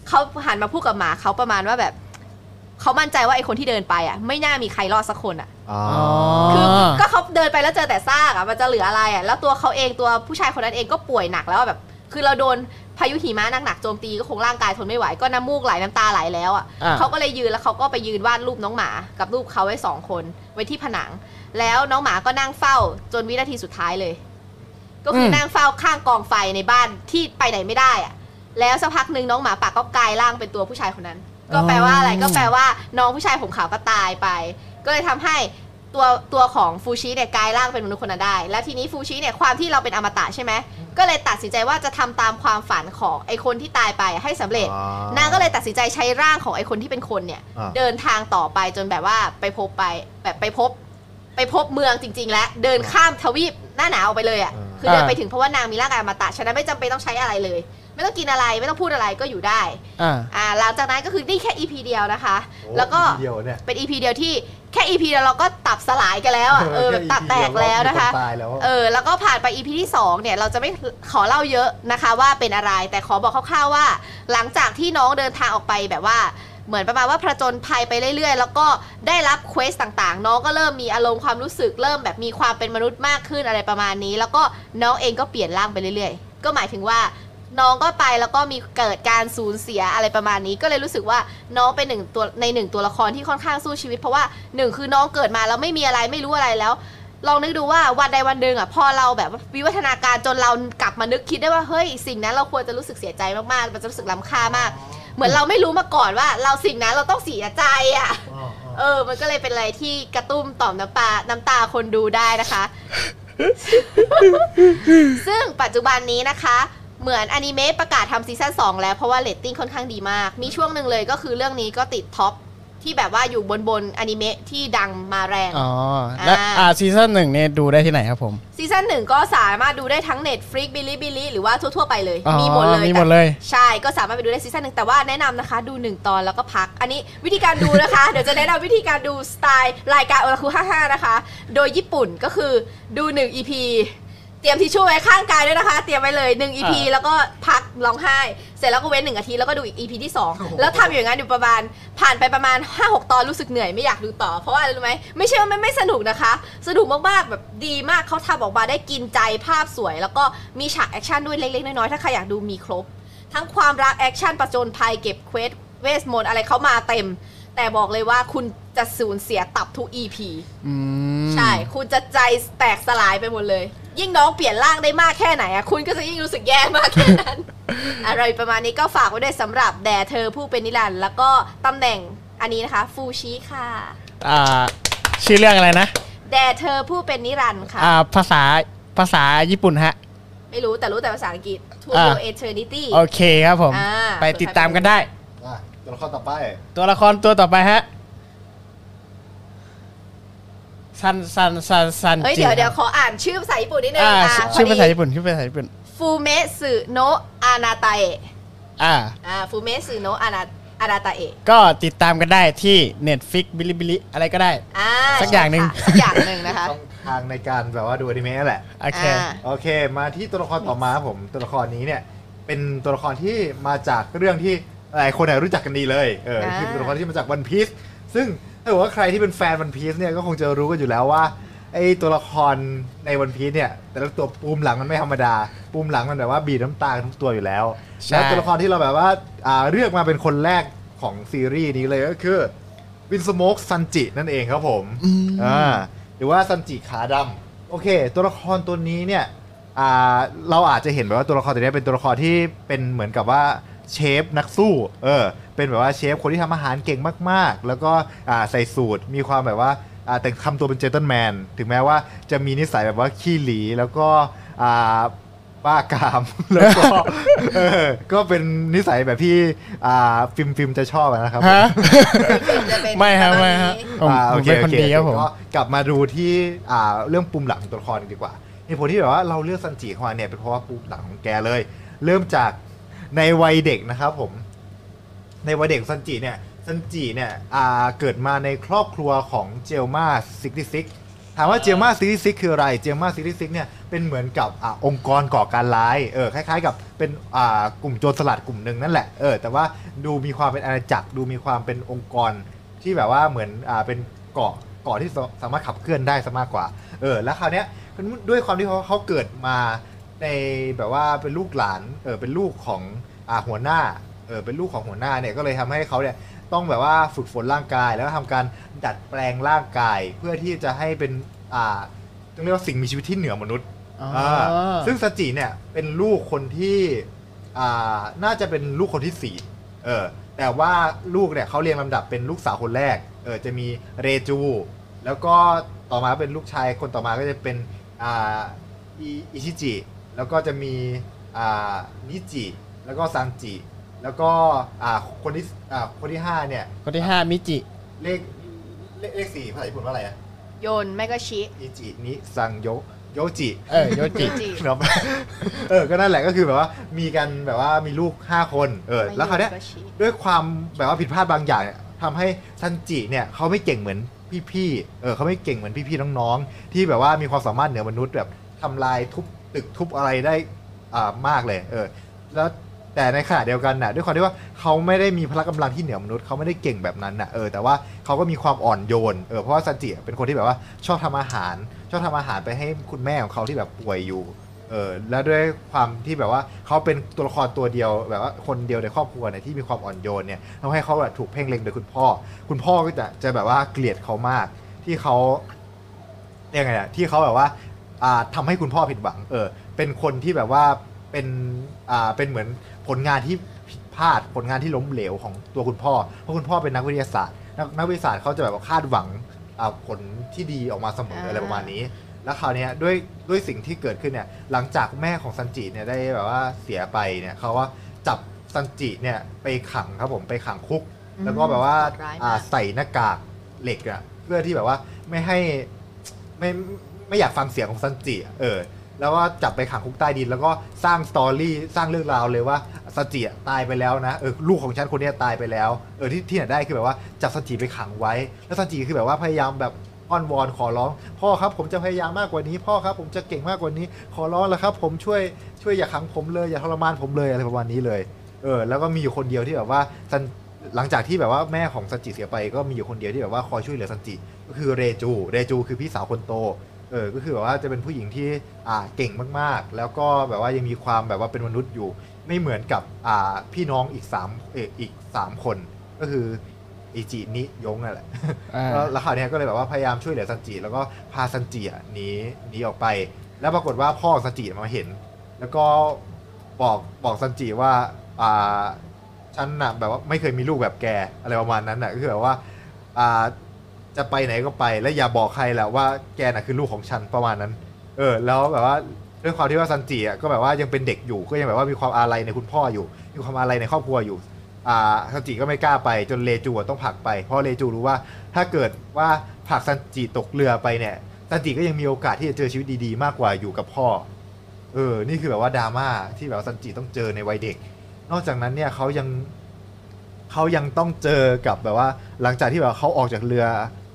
เขาหันมาพูดกับหมาเขาประมาณว่าแบบ เขามั่นใจว่าไอ้คนที่เดินไปอะ ไม่น่ามีใครรอดสักคนอะอ๋ออ๋อ คือก็เขาเดินไปแล้วเจอแต่ซากอะมันจะเหลืออะไรอะแล้วตัวเขาเองตัวผู้ชายคนนั้นเองก็ป่วยหนักแล้วอะแบบ คือเราโดนพายุหิมะหนักๆโจมตีก็คงร่างกายทนไม่ไหวก็น้ำมูกไหลน้ำตาไหลแล้วอะอะเขาก็เลยยืนแล้วเขาก็ไปยืนวาดรูปน้องหมา กับรูปเขาไว้สองคนไว้ที่ผนัง แล้วน้องหมาก็นั่งเฝ้าจนวินาทีสุดท้ายเลย ก็คืออม นั่งเฝ้าข้างกองไฟในบ้านที่ไปไหนไม่ได้อะแล้วสักพักหนึ่งน้องหมาป่าก็กลายร่างเป็นตัวผู้ชายคนนั้น ก็แปลว่าอะไรก็แปลว่าน้องผู้ชายผมขาวก็ตายไป ก็เลยทำให้ตัวตัวของฟูชิเนี่ยกลายร่างเป็นมนุษย์คนนั้นได้ แล้วทีนี้ฟูชิเนี่ยความที่เราเป็นอมตะใช่ไหมก็เลยตัดสินใจว่าจะทำตามความฝันของไอคนที่ตายไปให้สำเร็จอ๋อนางก็เลยตัดสินใจใช้ร่างของไอคนที่เป็นคนเนี่ยอ่าเดินทางต่อไปจนแบบว่าไปพบไปแบบไปพบ ไปพบเมืองจริง ๆ แล้ว เดินข้ามทวีปหน้าหนาวออกไปเลยอะอ่าคือเดินไปถึงเพราะว่านางมีร่างกายอมตะฉะนั้นไม่จำเป็นต้องใช้อะไรเลย ไม่ต้องกินอะไรไม่ต้องพูดอะไรก็อยู่ได้อะอ่าหลังจากนั้นก็คือนี่แค่ EP เดียวนะคะโอ้แล้วก็ทีเดียวเนี่ย เป็น EP เดียวที่แค่ EP เดียวเราก็ตับสลายกันแล้วอะเออแบบตับแตกแล้วนะคะ ตายแล้วเออแล้วก็ผ่านไป EP ที่ 2 เนี่ย เราจะไม่ขอเล่าเยอะนะคะว่าเป็นอะไรแต่ขอบอกคร่าวๆว่า หลังจากที่น้องเดินทางออกไปแบบว่า เหมือนประมาณว่าผจญภัยไปเรื่อยๆ แล้วก็ได้รับเควสต่างๆ น้องก็เริ่มมีอารมณ์ความรู้สึกเริ่มแบบมีความเป็นมนุษย์มากขึ้นอะไรประมาณนี้ แล้วก็น้องเองก็เปลี่ยนร่างไปเรื่อยๆ ก็หมายถึงว่าน้องก็ไปแล้วก็มีเกิดการสูญเสียอะไรประมาณนี้ ก็เลยรู้สึกว่าน้องเป็นหนึ่งตัวในหนึ่งตัวละครที่ค่อนข้างสู้ชีวิต เพราะว่าหนึ่งคือน้องเกิดมาแล้วไม่มีอะไรไม่รู้อะไรแล้ว ลองนึกดูว่าวันใดวันหนึ่งอะพอเราแบบวิวัฒนาการจนเรากลับมานึกคิดได้ว่าเฮ้ยสิ่งนั้นเราควรจะรู้สึกเสียใจมากๆมันจะรู้สึกล้ำค่ามาก เหมือนเราไม่รู้มาก่อนว่า เราสิ่งนั้นเราต้องเสียใจอะอ๋ออ๋อเออ มันก็เลยเป็นอะไรที่กระตุ้มต่อมน้ำตาน้ำตาคนดูได้นะคะ ซึ่งปัจจุบันนี้นะคะเหมือนอนิเมะประกาศทำ season 2แล้วเพราะว่าเรตติ้งค่อนข้างดีมาก มีช่วงหนึ่งเลยก็คือเรื่องนี้ก็ติด top ที่แบบว่าอยู่บนบนอนิเมะที่ดังมาแรง อ๋อ และอ่าอ่า season หนึ่งเนี่ยดูได้ที่ไหนครับผม season หนึ่งก็สามารถดูได้ทั้ง Netflix Bilibili หรือว่าทั่ว ๆ ไปเลยอ๋อมีหมดเลยมีหมดเลยแต่ใช่ก็สามารถไปดูได้ season หนึ่งแต่ว่าแนะนำนะคะ ดู 1 ตอนแล้วก็พัก อันนี้วิธีการดูนะคะ เดี๋ยวจะแนะนำวิธีการดูสไตล์รายการโอตาคุ55นะคะ โดยญี่ปุ่นก็คือดู 1 EP เตรียมทิชชู่ไว้ข้างกายด้วยนะคะ เตรียมไว้เลย1 EP อ่าแล้วก็พักร้องไห้ เสร็จแล้วก็เว้นหนึ่งอาทิตย์แล้วก็ดูอีก EP ที่ 2 แล้วทำอย่างนั้นอยู่ประมาณ ผ่านไปประมาณ 5-6 ตอนรู้สึกเหนื่อยไม่อยากดูต่อ เพราะว่าอะไรรู้ไหมไม่ใช่ว่าไม่ไม่สนุกนะคะ สนุกมากๆแบบดีมากเขาทำออกมาได้กินใจภาพสวย แล้วก็มีฉากแอคชั่นด้วยเล็กๆน้อยๆถ้าใครอยากดูมีครบ ทั้งความรักแอคชั่นประจนภัยเก็บ quest เวทมนตร์อะไรเขามาเต็ม แต่บอกเลยว่าคุณจะสูญเสียตับทุก EP อืมใช่ คุณจะใจแตกสลายไปหมดเลย ยิ่งน้องเปลี่ยนร่างได้มากแค่ไหนอะคุณก็จะยิ่งรู้สึกแย่มากแค่นั้น อะไรประมาณนี้ก็ฝากไว้ด้วยสำหรับแด่เธอผู้เป็นนิรันดร์แล้วก็ตำแหน่งอันนี้นะคะ ฟูชิค่ะ อ่าชื่อเรื่องอะไรนะ แด่เธอผู้เป็นนิรันดร์ค่ะ อ่าภาษาภาษาญี่ปุ่นฮะ ไม่รู้แต่รู้แต่ภาษาอังกฤษ To อ่า Your Eternity โอเคครับผม อ่า ไปติดตามกันได้ อะตัวละครต่อไป ตัวละครตัวต่อไปฮะ ซันซันซันซันเอ้ยจิเดี๋ยวเดี๋ยวขออ่านชื่อภาษาญี่ปุ่นนิดนึงอ่าอะชื่อภาษาญี่ปุ่นชื่อภาษาญี่ปุ่น不滅のあなたへ อ่าอ่า 不滅のあなあなたへก็ติดตามกันได้ที่ Netflix Bilibili อะไรก็ได้อ่าสักอย่างหนึ่งใช่ค่ะสักอย่างหนึ่งนะคะช่องทางในการแบบว่าดูอนิเมะนั่นแหละโอเคอ่าโอเค มาที่ตัวละครต่อมาครับผมตัวละครนี้เนี่ย เป็นตัวละครที่มาจากเรื่องที่หลายคนเนี่ยรู้จักกันดีเลยเอออ่าคือตัวละครที่มาจากวันพีซซึ่ง ถ้าเกิดว่าใครที่เป็นแฟนวันพีซเนี่ยก็คงจะรู้กันอยู่แล้วว่าไอ้ตัวละครในวันพีซเนี่ย แต่ละตัวปูมหลังมันไม่ธรรมดา ปูมหลังมันแบบว่าบีบน้ำตากันทุกตัวอยู่แล้วใช่ แล้วตัวละครที่เราแบบว่าอ่าเลือกมาเป็นคนแรกของซีรีส์นี้เลยก็คือวินสโมกซันจินั่นเองครับผมอ่าหรือว่าซันจิขาดำโอเค ตัวละครตัวนี้เนี่ยอ่าเราอาจจะเห็นแบบว่าตัวละครตัวนี้เป็นตัวละครที่เป็นเหมือนกับว่า เชฟนักสู้เออเป็นแบบว่าเชฟคนที่ทำอาหารเก่งมากๆ แล้วก็อ่าใส่สูทมีความแบบว่าอ่าแต่งทำตัวเป็นเจน t l e แมนถึงแม้ว่าจะมีนิสัยแบบว่าขี้หลีแล้วก็อ่าบ้ากาม แล้วก็เออก็เป็นนิสัยแบบที่อ่าฟิล์มฟิล์มจะชอบอะนะครับ ฮะ จะเป็นไม่ฮะประาณไม่ฮะนี้ผมอ่าผโอมเคเป็นคนโอดีครับผม ก็กลับมาดูที่อ่าเรื่องปุ่มหลังของตัวละครกันดีกว่าเหตุผลที่แบบว่าเราเลือกซันจิเข้ามาเนี่ยเป็นเพราะว่าปุ่มหลังของแกเลย เริ่มจาก ในวัยเด็กนะครับผม ในวัยเด็กซันจิเนี่ยซันจิเนี่ยอ่าเกิดมาในครอบครัวของเจลมาซิกซิกถามว่าเจลมาซิกซิกคืออะไร เจลมาซิกซิกเนี่ยเป็นเหมือนกับอาองค์กรก่อการร้ายเออคล้ายๆ กับเป็นอ่ากลุ่มโจรสลัดกลุ่มหนึ่งนั่นแหละเออแต่ว่าดูมีความเป็นอาณาจักรดูมีความเป็นองค์กรที่แบบว่าเหมือนอ่าเป็นเกาะเกาะที่สสามารถขับเคลื่อนได้ซะมากกว่า เออ แล้วคราวเนี้ยด้วยความที่เขาเขาเกิดมา ในแบบว่าเป็นลูกหลานเออเป็นลูกของอ่าหัวหน้าเออเป็นลูกของหัวหน้าเนี่ยก็เลยทำให้เขาเนี่ยต้องแบบว่าฝึกฝนร่างกาย แล้วก็ทำการดัดแปลงร่างกาย เพื่อที่จะให้เป็นอ่าต้องเรียกว่าสิ่งมีชีวิตที่เหนือมนุษย์อ๋ออ่าซึ่งสจิเนี่ยเป็นลูกคนที่อ่าน่าจะเป็นลูกคนที่สี่เออแต่ว่าลูกเนี่ยเขาเรียงลำดับเป็นลูกสาวคนแรกเออจะมีเรจู แล้วก็ต่อมาเป็นลูกชายคนต่อมาก็จะเป็นอ่าอิอิชิจิ แล้วก็จะมีอ่านิจิแล้วก็ซังจิ แล้วก็อ่าคนที่อ่าคนที่ห้าเนี่ย คนที่ห้ามิจิเลขเลขเลขสี่ภาษาญี่ปุ่นว่าอะไรอะโยนไม่ก็ชิอิจินิซังโยโยจิ เออโยจิจิเนาะเออ ก็นั่นแหละก็คือแบบว่ามีกันแบบว่ามีลูก 5 คน เออ แล้วคราวเนี้ยไม่โยนก็ชิด้วยความแบบว่าผิดพลาดบางอย่างเนี่ยทำให้ซันจิเนี่ยเขาไม่เก่งเหมือนพี่ๆ เออเขาไม่เก่งเหมือนพี่ๆ น้องๆ ที่แบบว่ามีความสามารถเหนือมนุษย์แบบทำลายทุบ ตึกทุบอะไรได้อ่ามากเลย เออ แล้วแต่ในขณะเดียวกันน่ะ ด้วยความที่ว่าเขาไม่ได้มีพละกำลังที่เหนือมนุษย์เขาไม่ได้เก่งแบบนั้นน่ะเออแต่ว่าเขาก็มีความอ่อนโยนเออเพราะว่าซันจิเป็นคนที่แบบว่าชอบทำอาหาร ชอบทำอาหารไปให้คุณแม่ของเขาที่แบบป่วยอยู่เออแล้วด้วยความที่แบบว่าเขาเป็นตัวละครตัวเดียวแบบว่าคนเดียวในครอบครัวเนี่ยที่มีความอ่อนโยนเนี่ยทำให้เขาแบบถูกเพ่งเล็งโดยคุณพ่อ คุณพ่อก็จะจะแบบว่าเกลียดเขามากที่เขาเรียกไงอะที่เขาแบบว่า ทำให้คุณพ่อผิดหวัง เออ เป็นคนที่แบบว่าเป็นอ่าเป็นเหมือนผลงานที่ผิดพลาดผลงานที่ล้มเหลวของตัวคุณพ่อ เพราะคุณพ่อเป็นนักวิทยาศาสตร์ นักนักวิทยาศาสตร์เขาจะแบบว่าคาดหวังอ่าผลที่ดีออกมาเสมออะไรประมาณนี้ แล้วคราวเนี้ยด้วยด้วยสิ่งที่เกิดขึ้นเนี่ยหลังจากแม่ของซันจิเนี่ยได้แบบว่าเสียไปเนี่ยเขาว่าจับซันจิเนี่ยไปขังครับผมไปขังคุก แล้วก็แบบว่าโหดร้ายมากอ่าใส่หน้ากากเหล็กอะเพื่อที่แบบว่าไม่ให้ไม่ ไม่อยากฟังเสียงของซันจิเออ แล้วก็จับไปขังคุกใต้ดิน แล้วก็สร้างสตอรี่สร้างเรื่องราวเลยว่าซันจิตายไปแล้วนะเออลูกของฉันคนนี้ตายไปแล้วเออที่ที่ไหนได้คือแบบว่าจับซันจิไปขังไว้ แล้วซันจิคือแบบว่าพยายามแบบอ้อนวอนขอร้อง พ่อครับผมจะพยายามมากกว่านี้ พ่อครับผมจะเก่งมากกว่านี้ ขอร้องแล้วครับ ผมช่วยช่วยอย่าขังผมเลยอย่าทรมานผมเลยอะไรประมาณนี้เลย เออ แล้วก็มีอยู่คนเดียวที่แบบว่าซันหลังจากที่แบบว่าแม่ของซันจิเสียไปก็มีอยู่คนเดียวที่แบบว่าคอยช่วยเหลือซันจิก็คือเรจู เรจูคือพี่สาวคนโต เออก็คือแบบว่าจะเป็นผู้หญิงที่อ่าเก่งมากๆ แล้วก็แบบว่ายังมีความแบบว่าเป็นมนุษย์อยู่ ไม่เหมือนกับอ่าพี่น้องอีกสามเอออีกสามคน ก็คืออิจินิยงนั่นแหละอ่า แล้วแล้วคราวเนี้ยก็เลยแบบว่าพยายามช่วยเหลือซันจิแล้วก็พาซันจิอะหนีหนีออกไป แล้วปรากฏว่าพ่อซันจิมาเห็น แล้วก็บอกบอกซันจิว่าอ่า ฉันน่ะแบบว่าไม่เคยมีลูกแบบแกอะไรประมาณนั้นน่ะก็คือแบบว่าอ่า จะไปไหนก็ไป แล้วอย่าบอกใครแหละว่าแกน่ะคือลูกของฉันประมาณนั้น เออ แล้วแบบว่าด้วยความที่ว่าซันจิอะก็แบบว่ายังเป็นเด็กอยู่ก็ยังแบบว่ามีความอาลัยในคุณพ่ออยู่ มีความอาลัยในครอบครัวอยู่ อ่าซันจิก็ไม่กล้าไปจนเรจูอะต้องผลักไป เพราะเรจูรู้ว่าถ้าเกิดว่าผลักซันจิตกเรือไปเนี่ยซันจิก็ยังมีโอกาสที่จะเจอชีวิตดีๆ มากกว่าอยู่กับพ่อ เออ นี่คือแบบว่าดราม่าที่แบบว่าซันจิต้องเจอในวัยเด็ก นอกจากนั้นเนี่ยเขายังเขายังต้องเจอกับแบบว่า หลังจากที่แบบเขาออกจากเรือ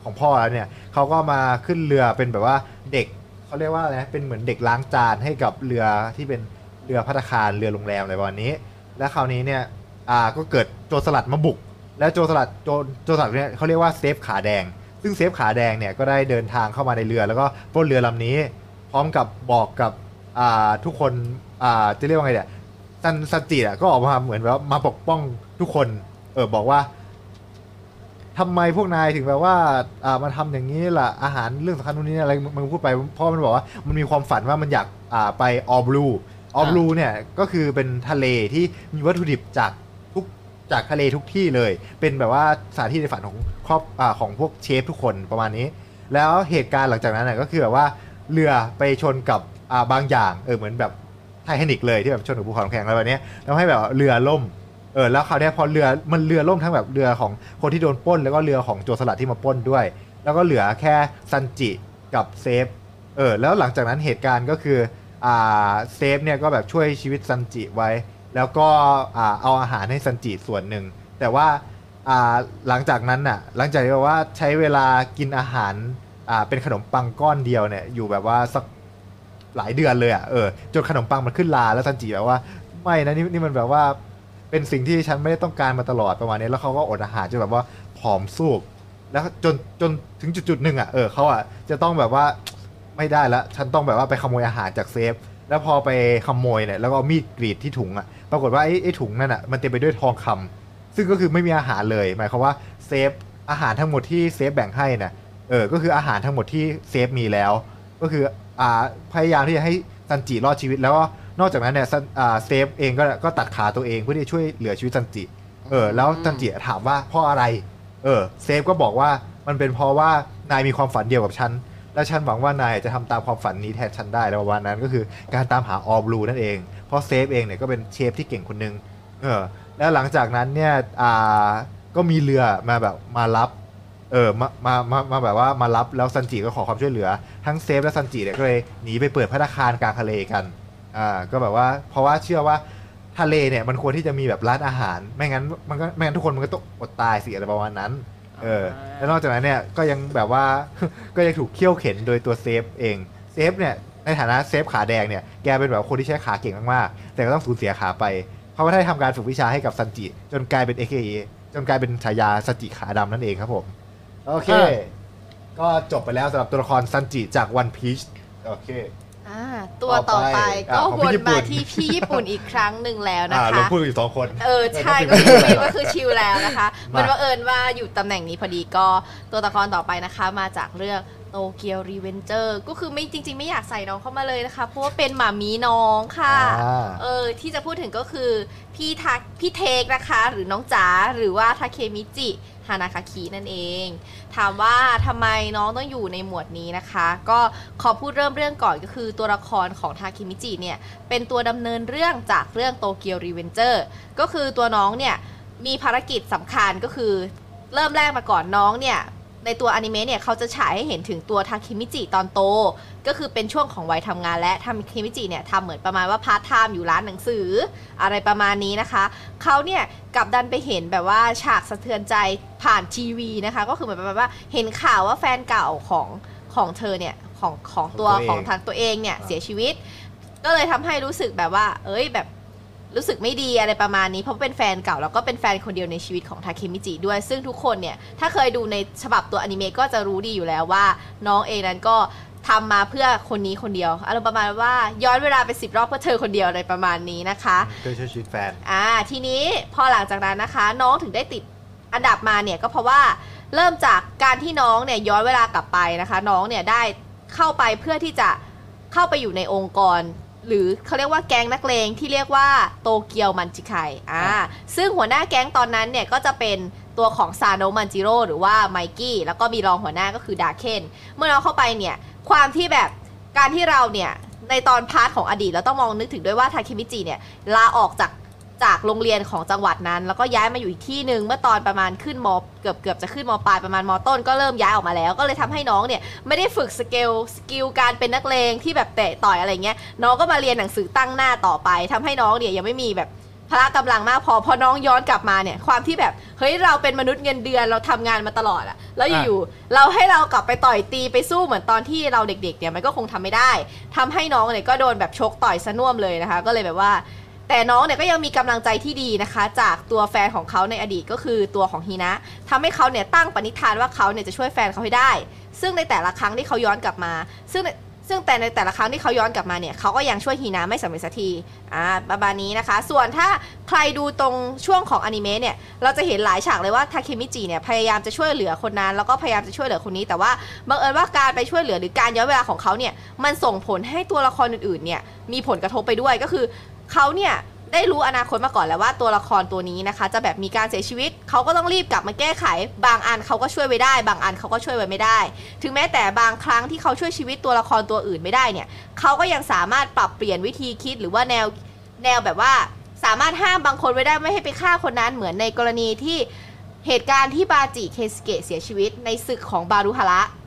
ของพ่อแล้วเนี่ยเขาก็มาขึ้นเรือเป็นแบบว่าเด็กเขาเรียกว่าอะไรนะเป็นเหมือนเด็กล้างจานให้กับเรือที่เป็นเรือภัตตาคารเรือโรงแรมอะไรประมาณนี้ และคราวนี้เนี่ยอ่าก็เกิดโจรสลัดมาบุก แล้วโจรสลัดโจรโจรสลัดเนี่ยเขาเรียกว่าเซฟขาแดง ซึ่งเซฟขาแดงเนี่ยก็ได้เดินทางเข้ามาในเรือ แล้วก็ปล้นเรือลำนี้ พร้อมกับบอกกับอ่าทุกคนอ่าจะเรียกว่าไงเนี่ยซันซันจิอะก็ออกมาเหมือนแบบว่ามาปกป้องทุกคนเออบอกว่า ทำไมพวกนายถึงแบบว่าอ่ามาทำอย่างนี้ล่ะอาหารเรื่องสำคัญนู่นนี่อะไรมันพูดไปเพราะมันบอกว่ามันมีความฝันว่ามันอยากอ่าไปออบลูออบลูเนี่ยก็คือเป็นทะเลที่มีวัตถุดิบจากทุกจากทะเลทุกที่เลย เป็นแบบว่าสถานที่ในฝันของครอบอาของพวกเชฟทุกคนประมาณนี้ แล้วเหตุการณ์หลังจากนั้นน่ะก็คือแบบว่าเรือไปชนกับอ่าบางอย่างเออเหมือนแบบไททานิกเลยที่แบบชนกับภูเขาน้ำแข็งอะไรแบบเนี้ยทำให้แบบว่าเรือล่ม เออแล้วคราวนี้พอเรือมันเรือล่มทั้งแบบเรือของคนที่โดนปล้น แล้วก็เรือของโจรสลัดที่มาปล้นด้วย แล้วก็เหลือแค่ซันจิกับเซฟเออแล้วหลังจากนั้นเหตุการณ์ก็คืออ่าเซฟเนี่ยก็แบบช่วยชีวิตซันจิไว้ แล้วก็อ่าเอาอาหารให้ซันจิส่วนหนึ่ง แต่ว่าอ่าหลังจากนั้นน่ะหลังจากที่แบบว่าใช้เวลากินอาหารอ่าเป็นขนมปังก้อนเดียวเนี่ยอยู่แบบว่าสักหลายเดือนเลยอะเออจนขนมปังมันขึ้นราแล้วซันจิแบบว่าไม่นะนี่นี่มันแบบว่า เป็นสิ่งที่ฉันไม่ได้ต้องการมาตลอดประมาณนี้แล้วเขาก็อดอาหารจนแบบว่าผอมซูบแล้วจนจนถึงจุดๆหนึ่งอะเออเขาอะจะต้องแบบว่าไม่ได้แล้วฉันต้องแบบว่าไปขโมยอาหารจากเซฟ แล้วพอไปขโมยเนี่ยแล้วก็เอามีดกรีดที่ถุงอะปรากฏว่าไอ้ไอ้ถุงนั่นอะมันเต็มไปด้วยทองคำซึ่งก็คือไม่มีอาหารเลยหมายความว่าเซฟอาหารทั้งหมดที่เซฟแบ่งให้นะเออก็คืออาหารทั้งหมดที่เซฟมีแล้ว ก็คืออ่าพยายามที่จะให้ซันจิรอดชีวิตแล้วก็ นอกจากนั้นเนี่ยซันอ่าเซฟเองก็ก็ตัดขาตัวเองเพื่อที่จะช่วยเหลือชีวิตซันจิ เออ แล้วซันจิถามว่าเพราะอะไร เออ เซฟก็บอกว่ามันเป็นเพราะว่านายมีความฝันเดียวกับฉัน และฉันหวังว่านายจะทำตามความฝันนี้แทนฉันได้แล้วฝันนั้นก็คือการตามหา All Blue นั่นเอง เพราะเซฟเองเนี่ยก็เป็นเชฟที่เก่งคนหนึ่ง เออ แล้วหลังจากนั้นเนี่ย อ่า ก็มีเรือมาแบบมารับ เออ มา มา มามาแบบว่ามารับแล้วซันจิก็ขอความช่วยเหลือ ทั้งเซฟและซันจิเนี่ยก็เลยหนีไปเปิดภัตตาคารกลางทะเลกัน อ่าก็แบบว่าเพราะว่าเชื่อว่าทะเลเนี่ยมันควรที่จะมีแบบร้านอาหาร ไม่งั้นมันก็ไม่งั้นทุกคนมันก็ต้องอดตายสิอะไรประมาณนั้น เออ แล้วนอกจากนั้นเนี่ยก็ยังแบบว่า ก็ยังถูกเคี่ยวเข็นโดยตัวเซฟเอง เซฟเนี่ยในฐานะเซฟขาแดงเนี่ยแกเป็นแบบคนที่ใช้ขาเก่งมากๆ แต่ก็ต้องสูญเสียขาไป เพราะว่าได้ทำการฝึกวิชาให้กับซันจิ จนกลายเป็น AKA จนกลายเป็นฉายาซันจิขาดำนั่นเองครับผม โอเคอ่าก็จบไปแล้วสำหรับตัวละครซันจิจากวันพีชโอเค อ่าตัวต่อไปต่ก็อไปอะของวพี่นญี่ปุ่มาน ที่พี่ญี่ปุ่นอีกครั้งหนึ่งแล้วนะอ่าเราคะ พูดอยู่สองคน เออใช่ก็ก็คือคือก็คือชิลแล้วนะคะ มามั มันบังเอิญว่าอยู่ตำแหน่งนี้พอดีก็ตัวละครต่อไปนะคะ มาจากเรื่อง โตเกียวรีเวนเจอร์ก็คือไม่จริง ๆ ไม่อยากใส่น้องเข้ามาเลยนะคะ เพราะว่าเป็นมัมหมีน้องค่ะ อ่า เออที่จะพูดถึงก็คือ พี่ทักพี่เทคนะคะ หรือน้องจ๋าหรือว่าทาเคมิจิฮานาคาคินั่นเอง ถามว่าทำไมน้องต้องอยู่ในหมวดนี้นะคะ ก็ขอพูดเริ่มเรื่องก่อนก็คือตัวละครของทาเคมิจิเนี่ย เป็นตัวดำเนินเรื่องจากเรื่องโตเกียวรีเวนเจอร์ก็คือตัวน้องเนี่ย มีภารกิจสำคัญก็คือเริ่มแรกมาก่อนน้องเนี่ย ในตัวอนิเมะเนี่ยเขาจะฉายให้เห็นถึงตัวทาเคมิจิตอนโต ก็คือเป็นช่วงของวัยทำงานและทาเคมิจิเนี่ยทำเหมือนประมาณว่าพาร์ทไทม์อยู่ร้านหนังสือ อะไรประมาณนี้นะคะ เขาเนี่ยกลับดันไปเห็นแบบว่าฉากสะเทือนใจผ่านทีวีนะคะ ก็คือเหมือนประมาณว่าเห็นข่าวว่าแฟนเก่าของของเธอเนี่ยของของตัวของตัวเองของทางตัวเองเนี่ยอ่าเสียชีวิต ก็เลยทำให้รู้สึกแบบว่า เอ้ยแบบ รู้สึกไม่ดีอะไรประมาณนี้เพราะเป็นแฟนเก่าแล้วก็เป็นแฟนคนเดียวในชีวิตของทาเคมิจิด้วย ซึ่งทุกคนเนี่ย ถ้าเคยดูในฉบับตัวอนิเมะก็จะรู้ดีอยู่แล้วว่า น้องเองนั้นก็ทำมาเพื่อคนนี้คนเดียวอารมณ์ประมาณว่าย้อนเวลาไปสิบรอบเพื่อเธอคนเดียวอะไรประมาณนี้นะคะช่วยช่วยชีวิตแฟนอ่าทีนี้พอหลังจากนั้นนะคะ น้องถึงได้ติดอันดับมาเนี่ยก็เพราะว่าเริ่มจากการที่น้องเนี่ยย้อนเวลากลับไปนะคะ น้องเนี่ยได้เข้าไปเพื่อที่จะเข้าไปอยู่ในองค์กร หรือเขาเรียกว่าแก๊งนักเลงที่เรียกว่าโตเกียวมันจิไคอ่าซึ่งหัวหน้าแก๊งตอนนั้นเนี่ยก็จะเป็นตัวของซาโนะมันจิโร่หรือว่าไมกี้แล้วก็มีรองหัวหน้าก็คือดราเคนเมื่อเราเข้าไปเนี่ยความที่แบบการที่เราเนี่ยในตอน part ของอดีตเราต้องมองนึกถึงด้วยว่าทาเคมิจิเนี่ยลาออกจาก จากโรงเรียนของจังหวัดนั้น แล้วก็ย้ายมาอยู่อีกที่หนึ่งเมื่อตอนประมาณขึ้นมเกือบเกือบจะขึ้นมปลายประมาณมต้น ก็เริ่มย้ายออกมาแล้ว ก็เลยทำให้น้องเนี่ยไม่ได้ฝึก scale skill การเป็นนักเลงที่แบบเตะต่อยอะไรเงี้ยน้องก็มาเรียนหนังสือตั้งหน้าต่อไปทำให้น้องเนี่ยยังไม่มีแบบพละกำลังมากพอพอน้องย้อนกลับมาเนี่ยความที่แบบเฮ้ยเราเป็นมนุษย์เงินเดือนเราทำงานมาตลอดอะแล้วอยู่ๆเราให้เรากลับไปต่อยตีไปสู้เหมือนตอนที่เราเด็กๆเนี่ยมันก็คงทำไม่ได้ทำให้น้องเนี่ยก็โดนแบบชกต่อยซะน่วมเลยนะคะ ก็เลยแบบว่า แต่น้องเนี่ยก็ยังมีกำลังใจที่ดีนะคะ จากตัวแฟนของเขาในอดีตก็คือตัวของฮีนะทำให้เขาเนี่ยตั้งปณิธานว่าเขาเนี่ยจะช่วยแฟนเขาให้ได้ ซึ่งในแต่ละครั้งที่เขาย้อนกลับมา ซึ่งซึ่งแต่ในแต่ละครั้งที่เขาย้อนกลับมาเนี่ยเขาก็ยังช่วยฮีนาไม่สำเร็จสักทีอ่าประมาณนี้นะคะ ส่วนถ้าใครดูตรงช่วงของอนิเมะเนี่ยเราจะเห็นหลายฉากเลยว่าทาเคมิจิเนี่ยพยายามจะช่วยเหลือคนนั้น แล้วก็พยายามจะช่วยเหลือคนนี้ แต่ว่าบังเอิญว่าการไปช่วยเหลือหรือการย้อนเวลาของเขาเนี่ยมันส่งผลให้ตัวละครอื่นๆเนี่ยมีผลกระทบไปด้วยก็คือ เขาเนี่ยได้รู้อนาคตมาก่อนแล้วว่าตัวละครตัวนี้นะคะ จะแบบมีการเสียชีวิตเขาก็ต้องรีบกลับมาแก้ไข บางอันเขาก็ช่วยไว้ได้ บางอันเขาก็ช่วยไว้ไม่ได้ ถึงแม้แต่บางครั้งที่เขาช่วยชีวิตตัวละครตัวอื่นไม่ได้เนี่ยเขาก็ยังสามารถปรับเปลี่ยนวิธีคิดหรือว่าแนวแนวแบบว่าสามารถห้ามบางคนไว้ได้ไม่ให้ไปฆ่าคนนั้นเหมือนในกรณีที่เหตุการณ์ที่บาจิเคสเกะเสียชีวิตในศึกของบารุฮาระอะ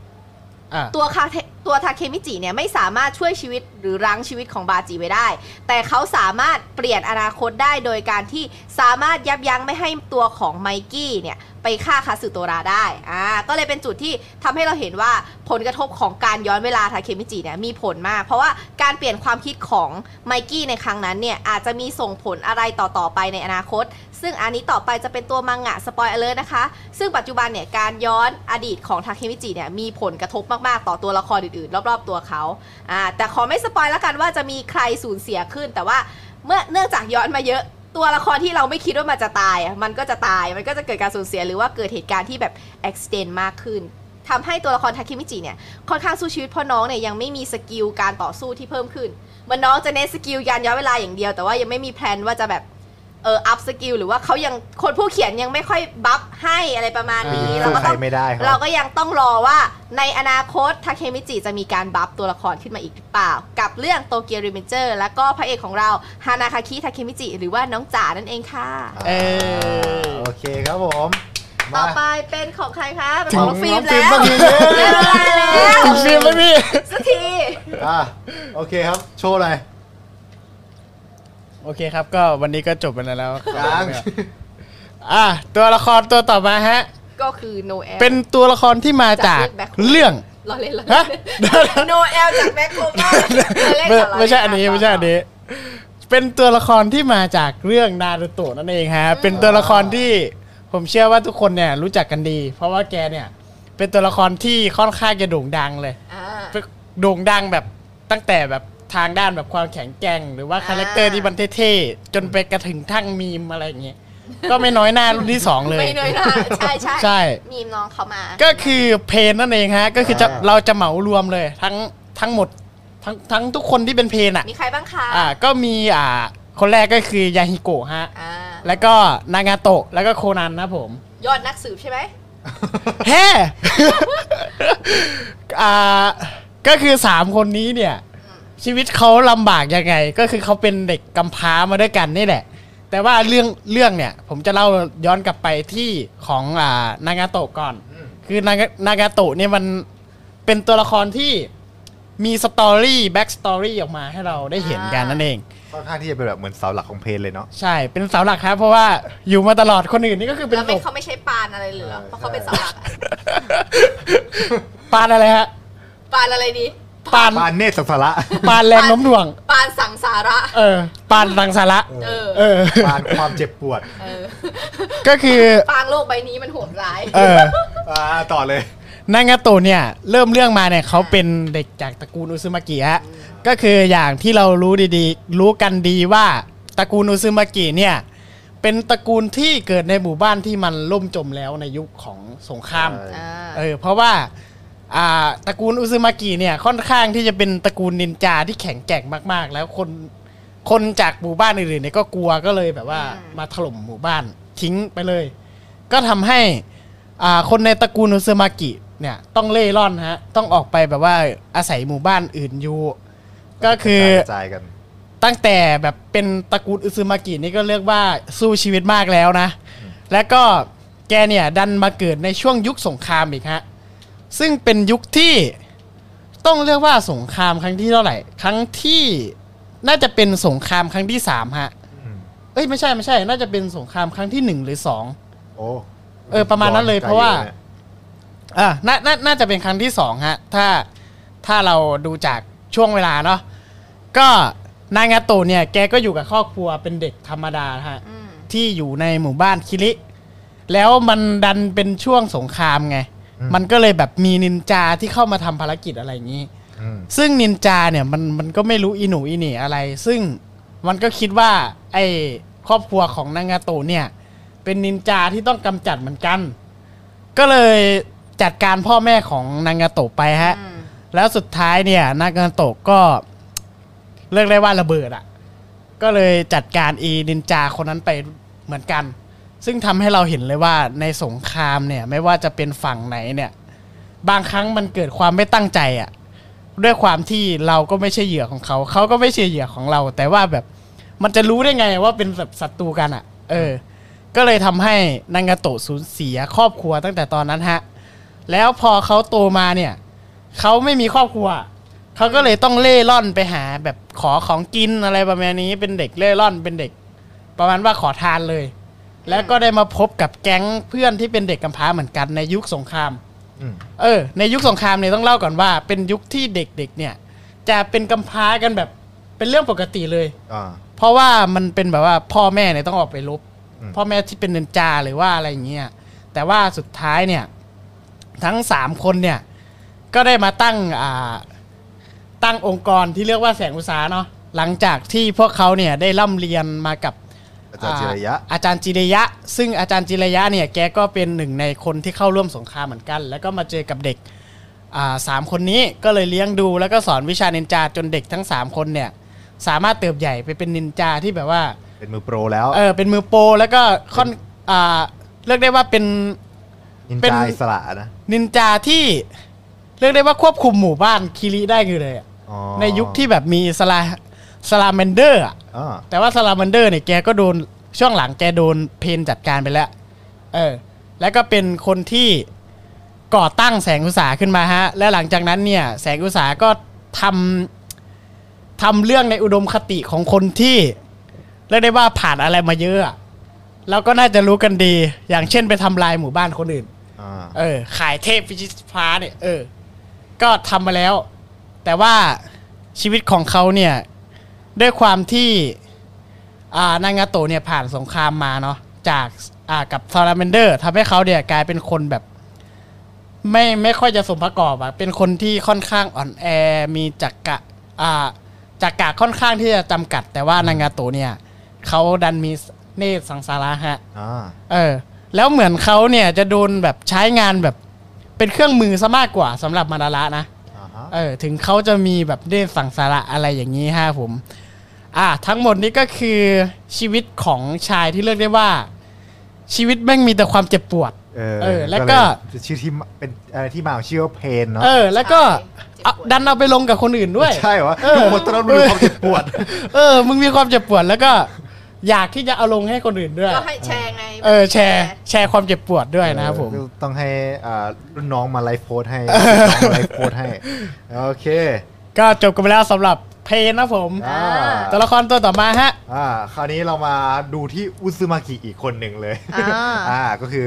ตัวคาตัวทาเคมิจิเนี่ยไม่สามารถช่วยชีวิตหรือรั้งชีวิตของบาจิไว้ได้ แต่เขาสามารถเปลี่ยนอนาคตได้โดยการที่สามารถยับยั้งไม่ให้ตัวของไมกี้เนี่ยไปฆ่าคาสึโตราได้อ่าก็เลยเป็นจุดที่ทำให้เราเห็นว่าผลกระทบของการย้อนเวลาทาเคมิจิเนี่ยมีผลมาก เพราะว่าการเปลี่ยนความคิดของไมกี้ในครั้งนั้นเนี่ยอาจจะมีส่งผลอะไรต่อๆไปในอนาคต ซึ่งอันนี้ต่อไปจะเป็นตัวมังงะสปอยเลอร์นะคะ ซึ่งปัจจุบันเนี่ยการย้อนอดีตของทาเคมิจิเนี่ยมีผลกระทบมากๆ ต่อตัวละครอื่นๆ รอบๆ ตัวเขาอ่าแต่ขอไม่ spoil แล้วกันว่าจะมีใครสูญเสียขึ้น แต่ว่าเมื่อเนื่องจากย้อนมาเยอะ ตัวละครที่เราไม่คิดว่ามันจะตายอะมันก็จะตายมันก็จะเกิดการสูญเสียหรือว่าเกิดเหตุการณ์ที่แบบ extend มากขึ้นทำให้ตัวละครทาเคมิจิเนี่ยค่อนข้างสู้ชีวิตเพราะน้องเนี่ยยังไม่มี skill การต่อสู้ที่เพิ่มขึ้นมันน้องจะเน้น skill การย้อนเวลาอย่างเดียวแต่ว่ายังไม่มี plan ว่าจะแบบ เออ up skill หรือว่าเขายังคนผู้เขียนยังไม่ค่อย buff ให้อะไรประมาณนี้อ่าเราก็ใครต้องไม่ได้ครับเราก็ยังต้องรอว่าในอนาคตทาเคมิจิจะมีการ buff ตัวละครขึ้นมาอีกหรือเปล่า กับเรื่องโตเกียวรีเวนเจอร์แล้วก็พระเอกของเราฮานาคาคิทาเคมิจิ หรือว่าน้องจ๋านั่นเองค่ะเออโอเคครับผมต่อมาไปเป็นของใครคะเป็นถึขงองน้องฟิล์มน้แล้องฟิล์วมสักทีได้เวลาแล้วถึงฟิล์มแล้วพี่สักทีอะโอเคครับโชว์หน่อย โอเคครับ ก็วันนี้ก็จบไปแล้วยังอะตัวละครตัวต่อมาฮะ ก็คือโนแอลเป็นตัวละครที่มาจากจากเรื่องรอเล่นรอฮะเล่นโนแอลจากแบ็คโคมาไม่ไม่ใช่อันนี้ไม่ใช่อันนี้ เป็นตัวละครที่มาจากเรื่องนารูโตะนั่นเองฮะ เป็นตัวละครที่ผมเชื่อว่าทุกคนเนี่ยรู้จักกันดี เพราะว่าแกเนี่ย เป็นตัวละครที่ค่อนข้างจะโด่งดังเลยอ่าโด่งดังแบบตั้งแต่แบบ ทางด้านแบบความแข็งแกร่ง หรือว่าอ่าคาแรคเตอร์ที่มันเท่ๆจนไปกระถึงทั้งมีมอะไรอย่างเงี้ยก็ไม่น้อยหน้ารุ่นที่สองเลยไม่น้อยหน้าใช่ใช่ใช่มีมน้องเขามา ก็คือเพนนั่นเองฮะ ก็คือจะอ่าเราจะเหมารวมเลย ทั้งทั้งหมดทั้งทั้งทุกคนที่เป็นเพนอะมีใครบ้างคะอ่าก็มีอ่าคนแรกก็คือยาฮิโกะฮะอ่าแล้วก็นางาโตะแล้วก็โคนันนะผม ยอดนักสืบใช่ไหมแฮ่อ่าก็คือสามคนนี้เนี่ย ชีวิตเขาลำบากยังไง ก็คือเขาเป็นเด็กกำพร้ามาด้วยกันนี่แหละ แต่ว่าเรื่องเรื่องเนี่ย ผมจะเล่าย้อนกลับไปที่ของอ่านางาโตะก่อน คือนางานางาโตะเนี่ยมันเป็นตัวละครที่มีสตอรี่แบ็กสตอรี่ออกมาให้เราได้เห็นกันนั่นเอง ค่อนข้างที่จะเป็นแบบเหมือนเสาหลักของเพลงเลยเนาะ ใช่ เป็นเสาหลักครับ เพราะว่าอยู่มาตลอดคนอื่นนี่ก็คือเป็นแล้วตไม่กเขาไม่ใช่ปานอะไรเหลือเพราะเขาเป็นเสาหลักอะปานอะไรฮะ ปานอะไรดี ปานปานเนตรสังสาระปานแรงโน้มถ่วง ปานสังสาระ เออ ปานรังสาระเออ เออ ปานความเจ็บปวดเออก็คือปางโลกใบนี้มันโหดร้าย เอออ่าต่อเลย นางาโตะเนี่ยเริ่มเรื่องมาเนี่ยเขาเป็นเด็กจากตระกูลอุซึมากิฮะก็คืออย่างที่เรารู้ดีๆ รู้กันดีว่าตระกูลอุซึมากิเนี่ยเป็นตระกูลที่เกิดในหมู่บ้านที่มันล่มจมแล้วในยุคของสงครามใช่อ่าเออเพราะว่าอ่า ตระกูลอุซึมากิเนี่ยค่อนข้างที่จะเป็นตระกูลนินจาที่แข็งแกร่งมาก ๆ แล้วคนคนจากหมู่บ้านอื่นๆเนี่ยก็กลัวก็เลยแบบว่าอืมมาถล่มหมู่บ้านทิ้งไปเลย ก็ทำให้อ่าคนในตระกูลอุซึมากิเนี่ยต้องเล่ร่อนฮะต้องออกไปแบบว่าอาศัยหมู่บ้านอื่นอยู่ก็คือกระจายกันตั้งแต่แบบเป็นตระกูลอุซึมากินี่ก็เรียกว่าสู้ชีวิตมากแล้วนะ แล้วก็แกเนี่ยดันมาเกิดในช่วงยุคสงครามอีกฮะ ซึ่งเป็นยุคที่ต้องเรียกว่าสงครามครั้งที่เท่าไหร่ ครั้งที่น่าจะเป็นสงครามครั้งที่สามฮะอืมเอ้ยไม่ใช่ไม่ใช่ น่าจะเป็นสงครามครั้งที่หนึ่งหรือสองโอ้เออ ประมาณนั้นเลยไกเพราะว่าอยู่นี่ยอ่านาน่าน่าจะเป็นครั้งที่สองฮะ ถ้าถ้าเราดูจากช่วงเวลาเนาะก็นางาโตะเนี่ย แกก็อยู่กับครอบครัวเป็นเด็กธรรมดาฮะอืมที่อยู่ในหมู่บ้านคิริแล้วมันดันเป็นช่วงสงครามไง มันก็เลยแบบมีนินจาที่เข้ามาทำภารกิจอะไรอย่างนี้อืมซึ่งนินจาเนี่ยมันมันก็ไม่รู้อีหนูอีเหน่อะไร ซึ่งมันก็คิดว่า ไอ้ครอบครัวของนางาโตะเนี่ย เป็นนินจาที่ต้องกำจัดเหมือนกัน ก็เลยจัดการพ่อแม่ของนางาโตะไปฮะอืมแล้วสุดท้ายเนี่ยนางาโตะก็เรียกได้ว่าระเบิดอะ ก็เลยจัดการอีนินจาคนนั้นไปเหมือนกัน ซึ่งทำให้เราเห็นเลยว่าในสงครามเนี่ยไม่ว่าจะเป็นฝั่งไหนเนี่ยบางครั้งมันเกิดความไม่ตั้งใจอะด้วยความที่เราก็ไม่ใช่เหยื่อของเขา เขาก็ไม่ใช่เหยื่อของเรา แต่ว่าแบบมันจะรู้ได้ไงว่าเป็นแบบศัตรูกันอะ เออ ก็เลยทำให้นางาโตะสูญเสียครอบครัวตั้งแต่ตอนนั้นฮะ แล้วพอเขาโตมาเนี่ย เขาไม่มีครอบครัว เขาก็เลยต้องเล่ร่อนไปหาแบบขอของกินอะไรประมาณนี้ เป็นเด็กเล่ร่อน เป็นเด็ก ประมาณว่าขอทานเลย แล้วก็ได้มาพบกับแก๊งเพื่อนที่เป็นเด็กกำพร้าเหมือนกันในยุคสงครามอืมเออ ในยุคสงครามเนี่ยต้องเล่าก่อนว่า เป็นยุคที่เด็กๆเนี่ย จะเป็นกำพร้ากันแบบเป็นเรื่องปกติเลยอ่าเพราะว่ามันเป็นแบบว่าพ่อแม่เนี่ยต้องออกไปรบอืมพ่อแม่ที่เป็นเนินจาหรือว่าอะไรอย่างเงี้ยแต่ว่าสุดท้ายเนี่ย ทั้งสามคนเนี่ย ก็ได้มาตั้งอ่าตั้งองค์กรที่เรียกว่าแสงอุตสาหเนาะหลังจากที่พวกเขาเนี่ยได้ร่ำเรียนมากับ อาจารย์จิระยะ อาจารย์จิรยะ ซึ่งอาจารย์จิรยะเนี่ยแกก็เป็นหนึ่งในคนที่เข้าร่วมสงครามเหมือนกัน แล้วก็มาเจอกับเด็กอ่าสามคนนี้ก็เลยเลี้ยงดูแล้วก็สอนวิชานินจาจนเด็กทั้งสามคนเนี่ยสามารถเติบใหญ่ไปเป็นนินจาที่แบบว่า เป็นมือโปรแล้ว เออเป็นมือโปรแล้วก็ค่อนอ่าเรียกได้ว่าเป็นนินเป็นจาอิสระนะนินจาที่เรียกได้ว่าควบคุมหมู่บ้านคิริได้คือเลยอะอ๋อในยุคที่แบบมีส ลาสลาแมนเดอร์อะอ่าแต่ว่าสลามันเดอร์เนี่ยแกก็โดนช่วงหลังแกโดนเพนจัดการไปแล้ว เออ แล้วก็เป็นคนที่ก่อตั้งแสงอุตสาหขึ้นมาฮะ และหลังจากนั้นเนี่ย แสงอุตสาหก็ทำทำเรื่องในอุดมคติของคนที่เรียกได้ว่าผ่านอะไรมาเยอะอะเราก็น่าจะรู้กันดี อย่างเช่นไปทำลายหมู่บ้านคนอื่น อ่าเออ ขายเทพพิชิตฟ้าเนี่ย เออ ก็ทำมาแล้ว แต่ว่าชีวิตของเขาเนี่ย ด้วยความที่อ่านางาโตะเนี่ยผ่านสงครามมาเนาะจากอ่ากับซาลาเมนเดอร์ทำให้เขาเนี่ยกลายเป็นคนแบบ ไม่ไม่ค่อยจะสมประกอบอะเป็นคนที่ค่อนข้างอ่อนแอมีจักกะอ่าจักกะค่อนข้างที่จะจำกัด แต่ว่านางาโตะเนี่ยเขาดันมีเนตรสังสาระฮะอ่าเออ แล้วเหมือนเขาเนี่ยจะโดนแบบใช้งานแบบเป็นเครื่องมือซะมากกว่าสำหรับมาดาระนะอ่าฮะเออถึงเขาจะมีแบบได้สั่งสาระอะไรอย่างนี้ฮะผม อะทั้งหมดนี้ก็คือชีวิตของชายที่เรียกได้ว่า ชีวิตแม่งมีแต่ความเจ็บปวด เออเออแล้วก็ เลยชื่อที่มาเป็นอะไรที่มาของชื่อว่าเพนเนาะเออ แล้วก็ใช่เอาเจ็บปวดดันเอาไปลงกับคนอื่นด้วย ใช่เหรอเออ ทุกคนต้องรู้ความเจ็บปวด เออ มึงมีความเจ็บปวดแล้วก็ อยากที่จะเอาลงให้คนอื่นด้วย ก็ให้แชร์ไงเออแชร์แชร์ความเจ็บปวดด้วยนะครับผมเออต้องให้อ่ารุ่นน้องมาไลฟ์โพสต์ให้รุ่นน้องมาไลฟ์โพสต์ให้ โอเค ก็จบกันไปแล้วสำหรับ เพลงนะผมอ่า ตัวละครตัวต่อมาฮะ อ่าคราวนี้เรามาดูที่อุซึมากิอีกคนหนึ่งเลยอ่า อ่าก็คือ